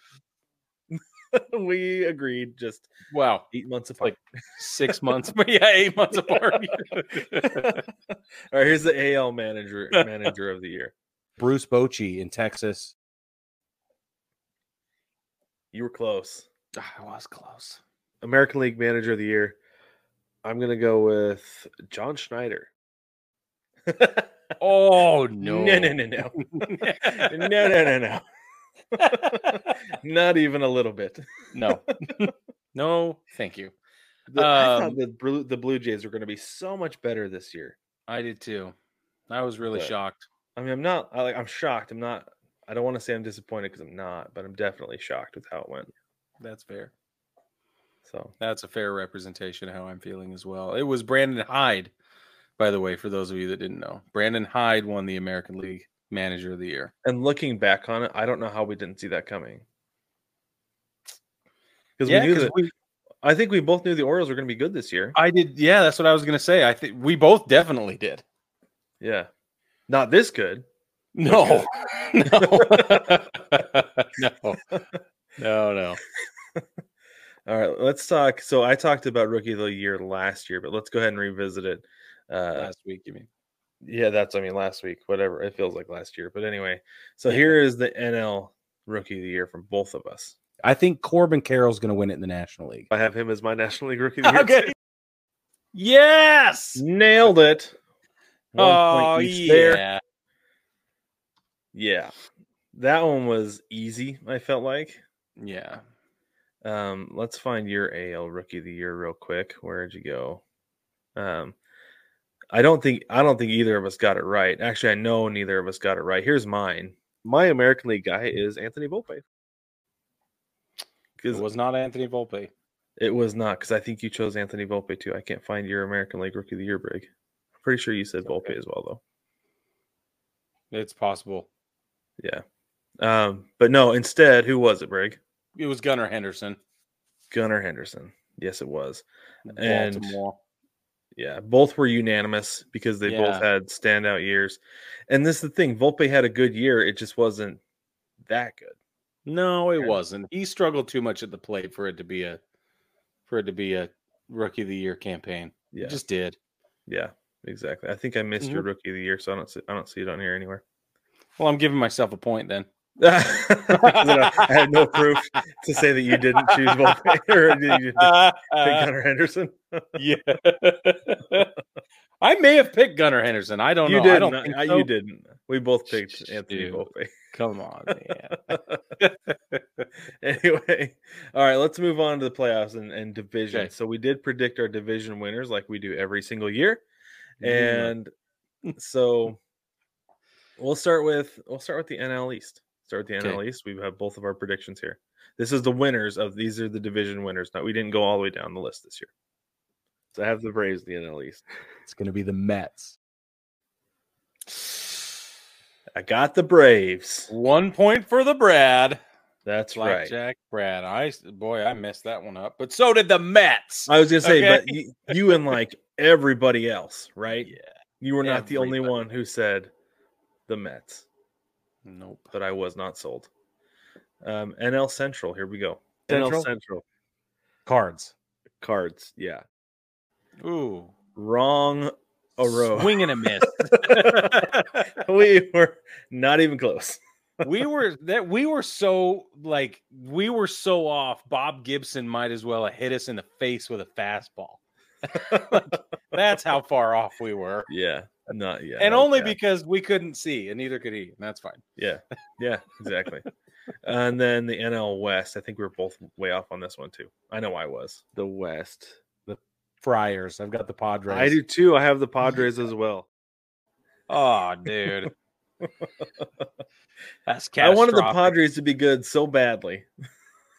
we agreed just wow eight months apart like six months but yeah eight months apart all right here's the al manager manager of the year bruce bochy in texas You were close. Ah, I was close. American League Manager of the Year. I'm gonna go with John Schneider. Oh no. no, no, no, no, no, no, no, no. Not even a little bit. no. no, thank you. The, I thought Um, the Blue, the Blue Jays were going to be so much better this year. I did too. I was really But- shocked. I mean, I'm not. I, like, I'm shocked. I'm not. I don't want to say I'm disappointed because I'm not, but I'm definitely shocked with how it went. That's fair. So That's a fair representation of how I'm feeling as well. It was Brandon Hyde, by the way, for those of you that didn't know. Brandon Hyde won the American League Manager of the Year. And looking back on it, I don't know how we didn't see that coming. Because Yeah, we knew that. we- I think we both knew the Orioles were going to be good this year. I did. Yeah, that's what I was going to say. I think we both definitely did. Yeah, not this good. No, no, no, no, no. All right, let's talk. So I talked about rookie of the year last year, but let's go ahead and revisit it. Uh, Last week, you mean? yeah, that's I mean last week, whatever. It feels like last year, but anyway. So Yeah. here is the NL rookie of the year from both of us. I think Corbin Carroll's going to win it in the National League. I have him as my National League Rookie of the Year. Okay. too. Yes. Nailed it. One Oh each there. yeah. Yeah. That one was easy, I felt like. Yeah. Um, let's find your AL rookie of the year real quick. Where'd you go? Um, I don't think I don't think either of us got it right. Actually, I know neither of us got it right. Here's mine. My American League guy is Anthony Volpe. It was not Anthony Volpe. it was not because I think you chose Anthony Volpe too. I can't find your American League rookie of the year, Brig. I'm pretty sure you said Volpe as well, though. It's possible. Yeah. Um, but no, instead, who was it, Brig? It was Gunnar Henderson. Gunnar Henderson. Yes, it was. And- Baltimore. Yeah, both were unanimous because they both had standout years. And this is the thing, Volpe had a good year. It just wasn't that good. No, it Yeah. wasn't. He struggled too much at the plate for it to be a for it to be a rookie of the year campaign. Yeah, He just did. yeah, exactly. I think I missed your Mhm. rookie of the year, so I don't see, I don't see it on here anywhere. Well, I'm giving myself a point then. I had no proof to say that you didn't choose Volpe or did you pick Gunnar Henderson. yeah. I may have picked Gunnar Henderson. I don't you know. didn't. I don't think I- so. You didn't. We both picked Anthony. Volpe. Come on, man. anyway, all right, let's move on to the playoffs and, and division. Okay. So we did predict our division winners like we do every single year. And so we'll start with we'll start with the NL East. Start with the Okay. NL East. We have both of our predictions here. This is the winners of these are the division winners. Now we didn't go all the way down the list this year. So I have the Braves the NL East. it's going to be the Mets. I got the Braves. One point for the Brad. That's right. Jack Brad. I boy, I messed that one up. But so did the Mets. I was gonna say, Okay. but you, you and like everybody else, right? yeah. You were not the only one who said the Mets, Nope. but I was not sold. Um, NL Central, here we go. NL Central. Cards. Cards. Yeah. Ooh. Wrong a row. Swing and a miss. we were not even close. we were that we were so like we were so off. Bob Gibson might as well have hit us in the face with a fastball. Like, that's how far off we were. Yeah, not yet. and only because we couldn't see, and neither could he. And that's fine. yeah, yeah, exactly. and then the NL West, I think we were both way off on this one too. I know I was. The West. The Friars. I've got the Padres. I do too. I have the Padres as well. Oh, dude. That's I wanted the. Padres to be good so badly.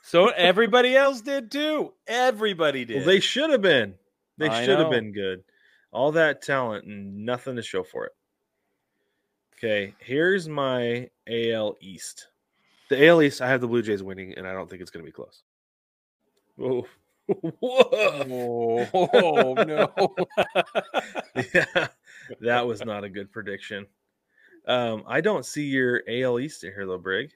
So everybody else did too. Everybody did. Well, they should have been. They should have been good. All that talent and nothing to show for it. Okay, here's my AL East. The AL East, I have the Blue Jays winning, and I don't think it's going to be close. Whoa. Whoa. oh, no. yeah, that was not a good prediction. Um, I don't see your AL East in here though, Brig.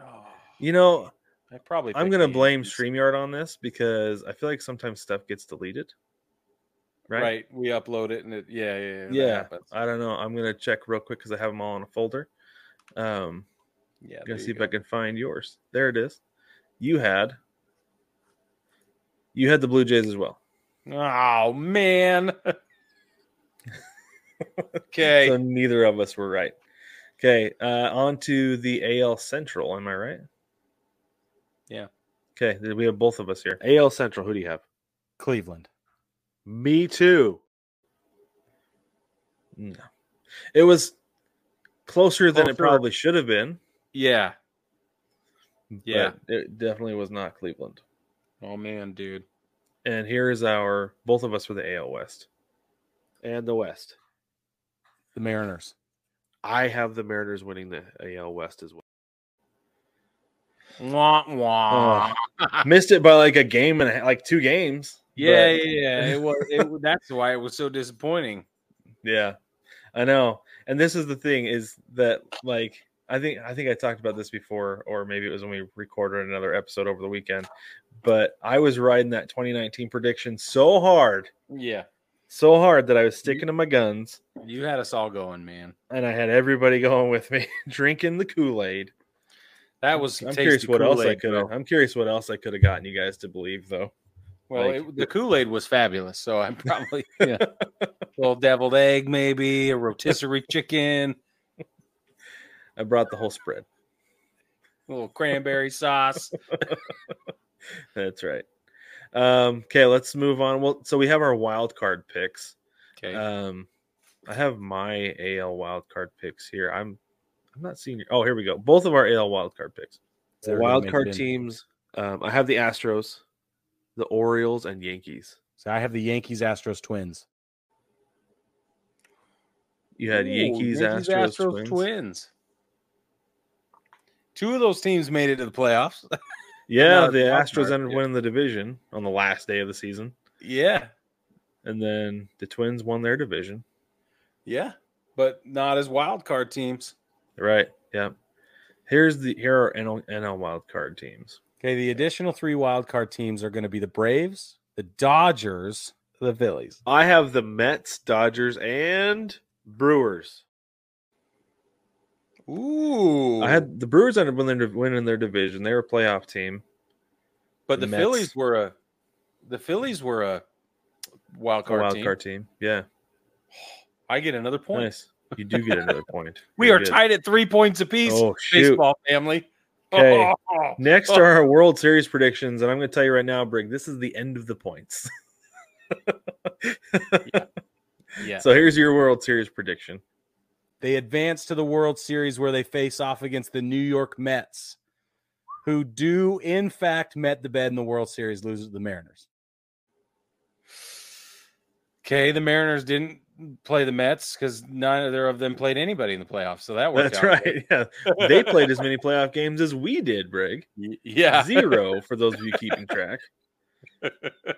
Oh, You know, I probably I'm gonna blame Yankees. StreamYard on this because I feel like sometimes stuff gets deleted. Right? Right. We upload it and it yeah, yeah, yeah. Yeah. I don't know. I'm gonna check real quick because I have them all in a folder. Um, Yeah. gonna see if I can find yours. There it is. you had you had the Blue Jays as well. Oh man. okay. So neither of us were right. Okay, uh, on to the AL Central. Am I right? Yeah. Okay, we have both of us here. AL Central. Who do you have? Cleveland. Me too. No, it was closer, than it probably should have been. Yeah. Yeah. but it definitely was not Cleveland. Oh man, dude. And here is our both of us for the AL West. And the West. The Mariners. I have the Mariners winning the AL West as well. Wah, wah. Missed it by like a game and like two games. Yeah, but- yeah, yeah. It was. It, that's why it was so disappointing. Yeah, I know. And this is the thing is that like I think I think I talked about this before, or maybe it was when we recorded another episode over the weekend. But I was riding that 2019 prediction so hard, Yeah. so hard that I was sticking to my guns, You had us all going, man. and I had everybody going with me, drinking the Kool Aid. That was. I'm curious what else I Kool-Aid, could. I'm curious what else I could have gotten you guys to believe, though. Well, like- it, the Kool Aid was fabulous, so I'm probably yeah. a little deviled egg, maybe a rotisserie chicken, I brought the whole spread. a little cranberry sauce. That's right. Um, okay, let's move on. Well, so we have our wild card picks. Okay. Um, I have my AL wild card picks here. I'm I'm not seeing your oh here we go. Both of our AL wild card picks. The wild card teams. Um, I have the Astros, the Orioles, and Yankees. So I have the Yankees, Astros, Twins. You had Ooh, Yankees, Astros, Twins. Two of those teams made it to the playoffs. Yeah, the Astros card, ended yeah. winning the division on the last day of the season, yeah, and then the Twins won their division. yeah, but not as wild card teams. Right. Yeah. Here's the here are NL, NL wild card teams. Okay, the additional three wild card teams are going to be the Braves, the Dodgers, the Phillies. I have the Mets, Dodgers, and Brewers. Ooh, I had the Brewers ended up winning, winning their division. They were a playoff team. but the the Mets. Phillies were a the Phillies were a wild A card wild team. card team. Yeah. I get another point. Nice. You do get another point. We Very are good. tied at three points apiece. Oh shoot. baseball family. Okay. Next are our World Series predictions, and I'm going to tell you right now, Brig. This is the end of the points. yeah. So here's your World Series prediction. They advance to the World Series where they face off against the New York Mets, who do in fact met the bed in the World Series, lose to the Mariners. Okay, the Mariners didn't play the Mets because neither of them played anybody in the playoffs, so that worked That's out. right. Yeah, they played as many playoff games as we did, Brig. Yeah, Zero for those of you keeping track.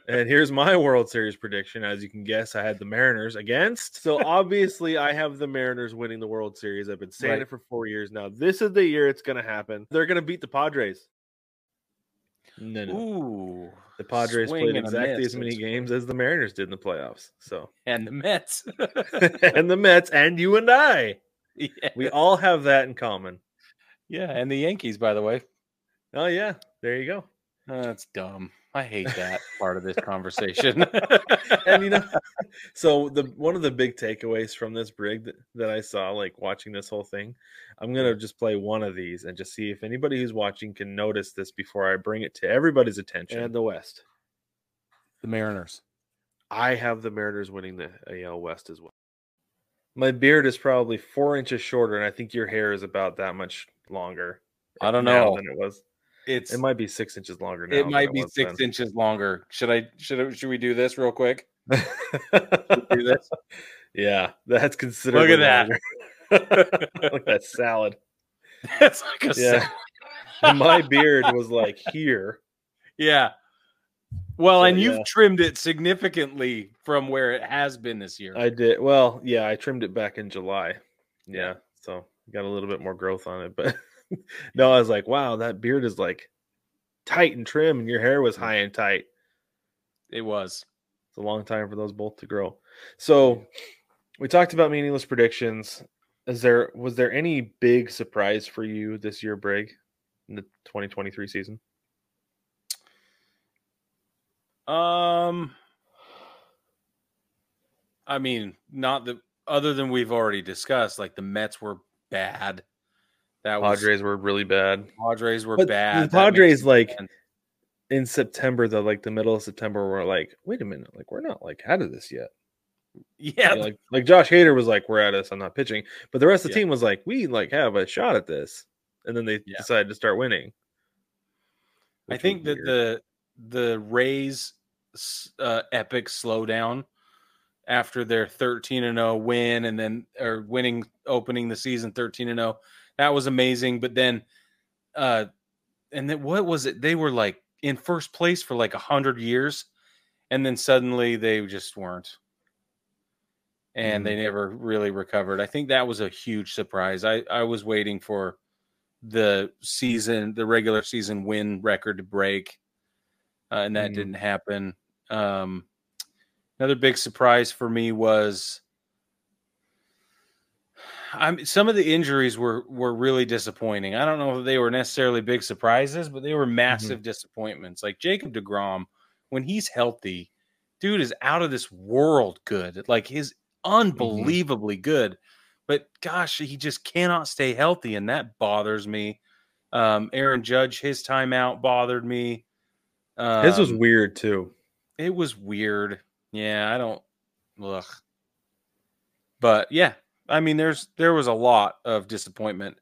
And here's my World Series prediction. As you can guess, I had the Mariners against. So obviously, I have the Mariners winning the World Series. I've been saying Right. it for four years now. This is the year it's going to happen. They're going to beat the Padres. No, no. Ooh, The Padres played exactly as many games as the Mariners did in the playoffs. So, and the Mets. and the Mets and you and I, yeah. we all have that in common. yeah, and the Yankees, by the way. Oh yeah, there you go. Oh, that's dumb. I hate that part of this conversation. and you know, so the one of the big takeaways from this brig that, that I saw, like watching this whole thing, I'm gonna just play one of these and just see if anybody who's watching can notice this before I bring it to everybody's attention. And the West. the Mariners. I have the Mariners winning the AL West as well. My beard is probably four inches shorter, and I think your hair is about that much longer. I don't now know. than it was. It's It might be six inches longer now. it might be was six then. inches longer. Should I should I, should we do this real quick? Do this. yeah, that's considerable. Look at that. Look at that salad. It's like a Yeah. sa- And my beard was like here. yeah. Well, So, and you've yeah. trimmed it significantly from where it has been this year. I did. Well, yeah, I trimmed it back in July. Yeah. so got a little bit more growth on it, but no, I was like, wow, that beard is like tight and trim, and your hair was high and tight. it was. It's a long time for those both to grow. So we talked about meaningless predictions. Is there was there any big surprise for you this year, Brig, in the 2023 season? Um, I mean, not the other than we've already discussed. Like the Mets were bad. That was, Padres were really bad. Padres were but bad. The Padres like sense. in September, though, like the middle of September, we're like, wait a minute, like we're not like out of this yet. Yeah, like like Josh Hader was like, "We're at us. I'm not pitching," but the rest of the yeah. team was like, "We like have a shot at this," and then they yeah. decided to start winning. I think that the the Rays uh, epic slowdown after their 13 and 0 win, and then or winning opening the season 13 and 0, that was amazing. But then, uh, and then what was it? They were like in first place for like a hundred years, and then suddenly they just weren't and they mm-hmm. never really recovered. I think that was a huge surprise. I, I was waiting for the season, the regular season win record to break, uh, and that mm. didn't happen. Um, another big surprise for me was I'm some of the injuries were were really disappointing. I don't know if they were necessarily big surprises, but they were mm-hmm. massive mm-hmm. disappointments. Like Jacob DeGrom, when he's healthy, dude is out of this world good. Like his Mm-hmm. unbelievably mm-hmm. good. But gosh, he just cannot stay healthy, and that bothers me. Um, Aaron Judge, his timeout bothered me. Um, his was weird too. It was weird. Yeah, I don't. Ugh. But yeah, I mean, there's there was a lot of disappointment,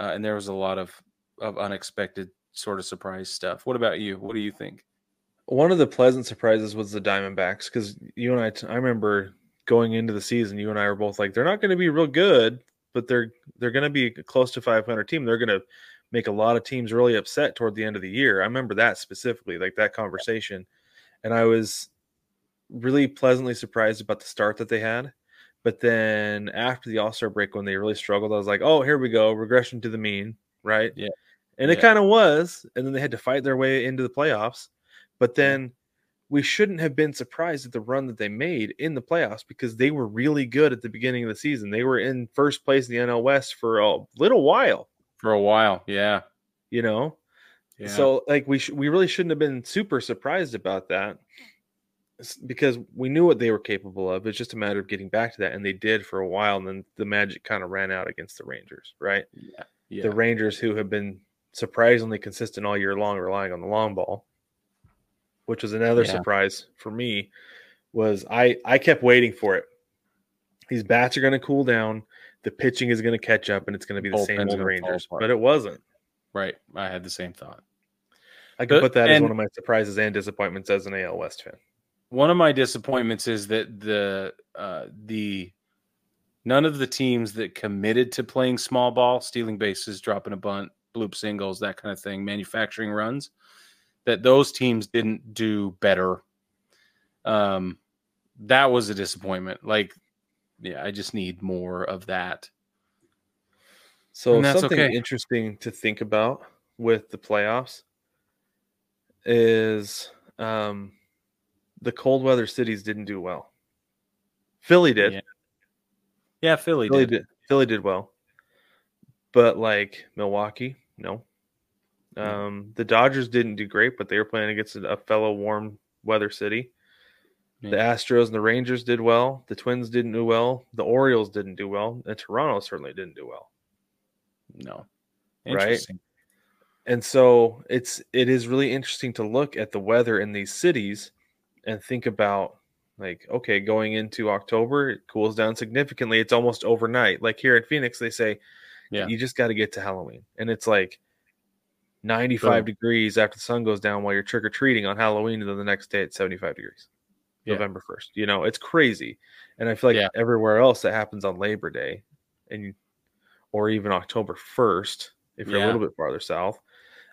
uh, and there was a lot of of unexpected sort of surprise stuff. What about you? What do you think? One of the pleasant surprises was the Diamondbacks because you and I, I remember going into the season, you and I were both like, they're not going to be real good, but they're they're going to be close to 500 team. They're going to make a lot of teams really upset toward the end of the year. I remember that specifically, like that conversation, and I was really pleasantly surprised about the start that they had. But then after the All Star break, when they really struggled, I was like, oh, here we go, regression to the mean, right? Yeah. And it kind of was. And then they had to fight their way into the playoffs. But then we shouldn't have been surprised at the run that they made in the playoffs because they were really good at the beginning of the season. They were in first place in the NL West for a little while. For a while, yeah. You know, yeah. so like we sh- we really shouldn't have been super surprised about that because we knew what they were capable of. It's just a matter of getting back to that, and they did for a while. And then the magic kind of ran out against the Rangers, right? Yeah, yeah. The Rangers who have been surprisingly consistent all year long, relying on the long ball which was another yeah. surprise for me, was I I kept waiting for it. These bats are going to cool down. The pitching is going to catch up, and it's going to be the same old Rangers. But it wasn't. Right. I had the same thought. I could but, put that as one of my surprises and disappointments as an AL West fan. One of my disappointments is that the uh, the none of the teams that committed to playing small ball, stealing bases, dropping a bunt, bloop singles, that kind of thing, manufacturing runs, that those teams didn't do better. Um, that was a disappointment. Like, yeah, I just need more of that. So something okay. interesting to think about with the playoffs is um, the cold weather cities didn't do well. Philly did. Yeah, yeah Philly, Philly did. did. Philly did well, but like Milwaukee, no. Um, the Dodgers didn't do great, but they were playing against a fellow warm weather city. The Astros and the Rangers did well. The Twins didn't do well. The Orioles didn't do well. And Toronto certainly didn't do well. No. Right. And so it's it is really interesting to look at the weather in these cities and think about like okay going into October it cools down significantly it's almost overnight like here in Phoenix they say yeah you just got to get to Halloween and it's like 95 degrees after the sun goes down while you're trick or treating on Halloween, and then the next day it's 75 degrees. Yeah. November 1st. You know, it's crazy. And I feel like yeah. everywhere else that happens on Labor Day and or even October 1st, if you're a little bit farther south.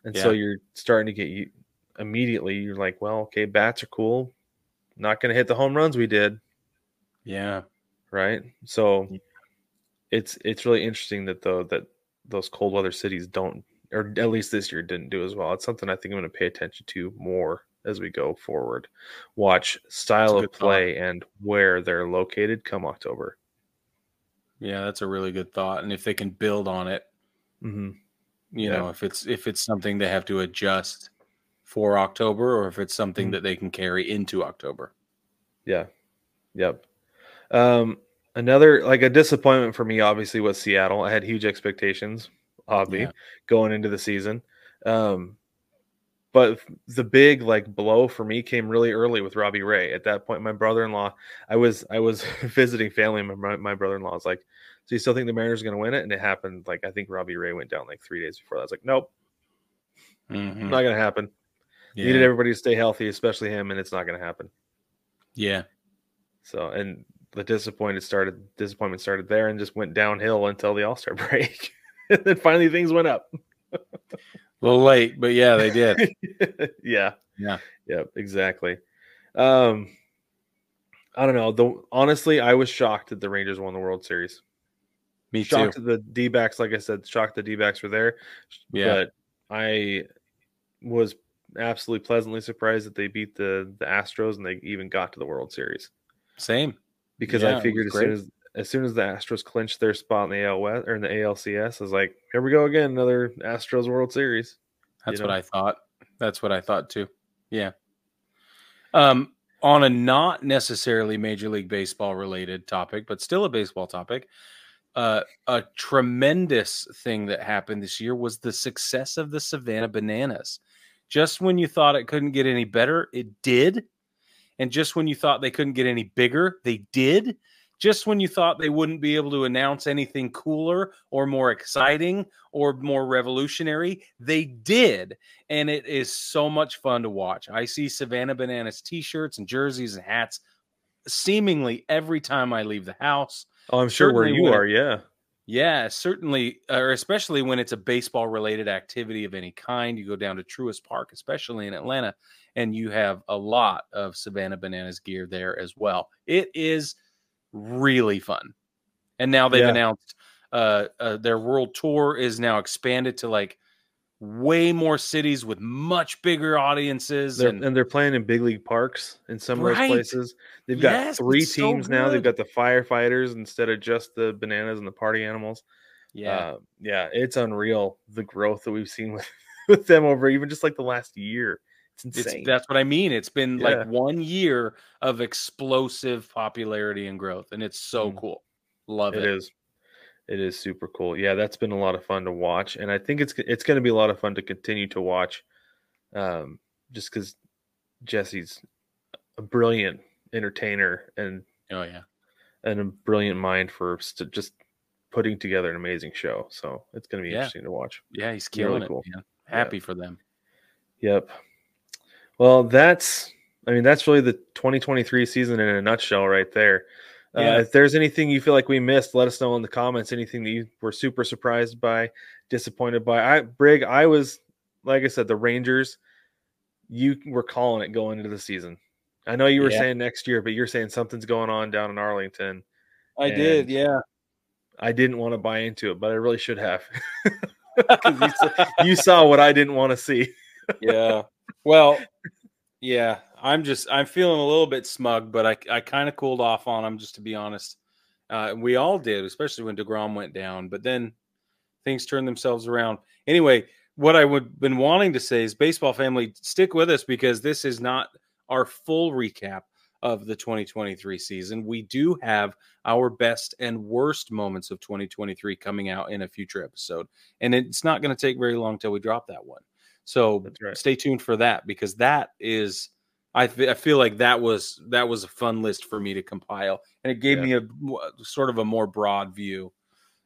And so you're starting to get you immediately, you're like, well, okay, bats are cool. Not going to hit the home runs we did. Yeah. Right. So it's it's really interesting that though that those cold weather cities don't or at least this year didn't do as well. It's something I think I'm going to pay attention to more as we go forward. Watch style of play thought. and where they're located come October. Yeah, that's a really good thought. And if they can build on it, mm-hmm. you yeah. know, if it's if it's something they have to adjust, for October or if it's something Mhm. that they can carry into October. Yeah. Yep. Um, another like a disappointment for me, obviously, was Seattle. I had huge expectations, obvi, Yeah. going into the season. Um, but the big like blow for me came really early with Robbie Ray. At that point, my brother-in-law, I was I was visiting family. And my my brother-in-law was like, "So you still think the Mariners are going to win it?" And it happened. Like I think Robbie Ray went down like three days before that. I was like, "Nope, Mhm. not going to happen." Yeah. Needed everybody to stay healthy, especially him, and it's not going to happen. yeah. So and the disappointed started disappointment started there and just went downhill until the All Star break. and then finally things went up. A little late, but yeah, they did. yeah. Yeah. Yep, exactly. Um I don't know. The, honestly, I was shocked that the Rangers won the World Series. Me too. Shocked that the D backs, like I said, shocked the D backs were there. Yeah. But I was absolutely pleasantly surprised that they beat the the Astros and they even got to the World Series. Same. because Yeah, I figured as was soon as as soon as the Astros clinched their spot in the AL West or in the ALCS, I was like, here we go again, another Astros World Series. That's you what? I thought. That's what I thought too. Yeah. Um, on a not necessarily Major League Baseball related topic, but still a baseball topic, uh, a tremendous thing that happened this year was the success of the Savannah Bananas. Just when you thought it couldn't get any better, it did. And just when you thought they couldn't get any bigger, they did. Just when you thought they wouldn't be able to announce anything cooler or more exciting or more revolutionary, they did. And it is so much fun to watch. I see Savannah Bananas t shirts and jerseys and hats seemingly every time I leave the house. Oh, I'm sure where you are, yeah. Yeah, certainly, or especially when it's a baseball related activity of any kind. You go down to Truist Park, especially in Atlanta, and you have a lot of Savannah Bananas gear there as well. It is really fun. And now they've Yeah. announced uh, uh, their world tour is now expanded to like way more cities with much bigger audiences. They're, and and they're playing in big league parks in some of those places. They've got Yes, three it's so teams now. They've got the firefighters instead of just the bananas and the party animals. yeah, Uh, yeah, it's unreal the growth that we've seen with, with them over even just like the last year. It's It's insane. that's what I mean. It's been Yeah. like one year of explosive popularity and growth, and it's so Mm. cool. Love it. It is. It is super cool. Yeah, that's been a lot of fun to watch, and I think it's it's going to be a lot of fun to continue to watch, um, just because Jesse's a brilliant entertainer and Oh yeah, and a brilliant mind for st- just putting together an amazing show. So it's going to be Yeah. interesting to watch. yeah, he's Really killing it. cool. Man. Happy for them. Yep. Well, that's I mean that's really the 2023 season in a nutshell, right there. Yeah. Uh, if there's anything you feel like we missed, let us know in the comments. Anything that you were super surprised by, disappointed by. I Brig, I was like I said, the Rangers. You were calling it going into the season. I know you were Yeah. saying next year, but you're saying something's going on down in Arlington. I did, yeah. I didn't want to buy into it, but I really should have. you, saw, you saw what I didn't want to see. yeah. Well, yeah. I'm just I'm feeling a little bit smug, but I I kind of cooled off on him just to be honest. Uh, we all did, especially when Degrom went down. But then things turned themselves around. Anyway, what I would been wanting to say is, baseball family, stick with us because this is not our full recap of the 2023 season. We do have our best and worst moments of 2023 coming out in a future episode, and it's not going to take very long till we drop that one. So right. stay tuned for that because that is I, fe- I feel like that was that was a fun list for me to compile and it gave Yeah. me a w- sort of a more broad view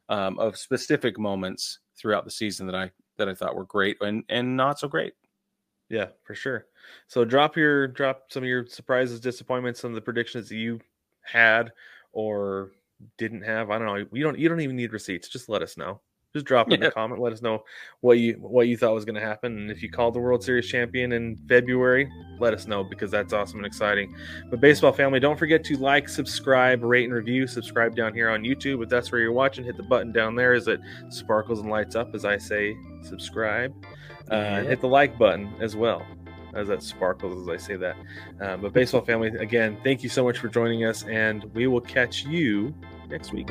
um, of specific moments throughout the season that I that I thought were great and and not so great. Yeah, for sure. So drop your drop some of your surprises, disappointments, some of the predictions that you had or didn't have. I don't know. You don't you don't even need receipts. Just let us know. Just drop it in Yeah. the comment. Let us know what you what you thought was going to happen. And if you called the World Series champion in February, let us know because that's awesome and exciting. But baseball family, don't forget to like, subscribe, rate, and review. Subscribe down here on YouTube. If that's where you're watching, hit the button down there as it sparkles and lights up as I say subscribe. Uh, Yeah. hit the like button as well as that sparkles as I say that. Uh, but baseball family, again, thank you so much for joining us, and we will catch you next week.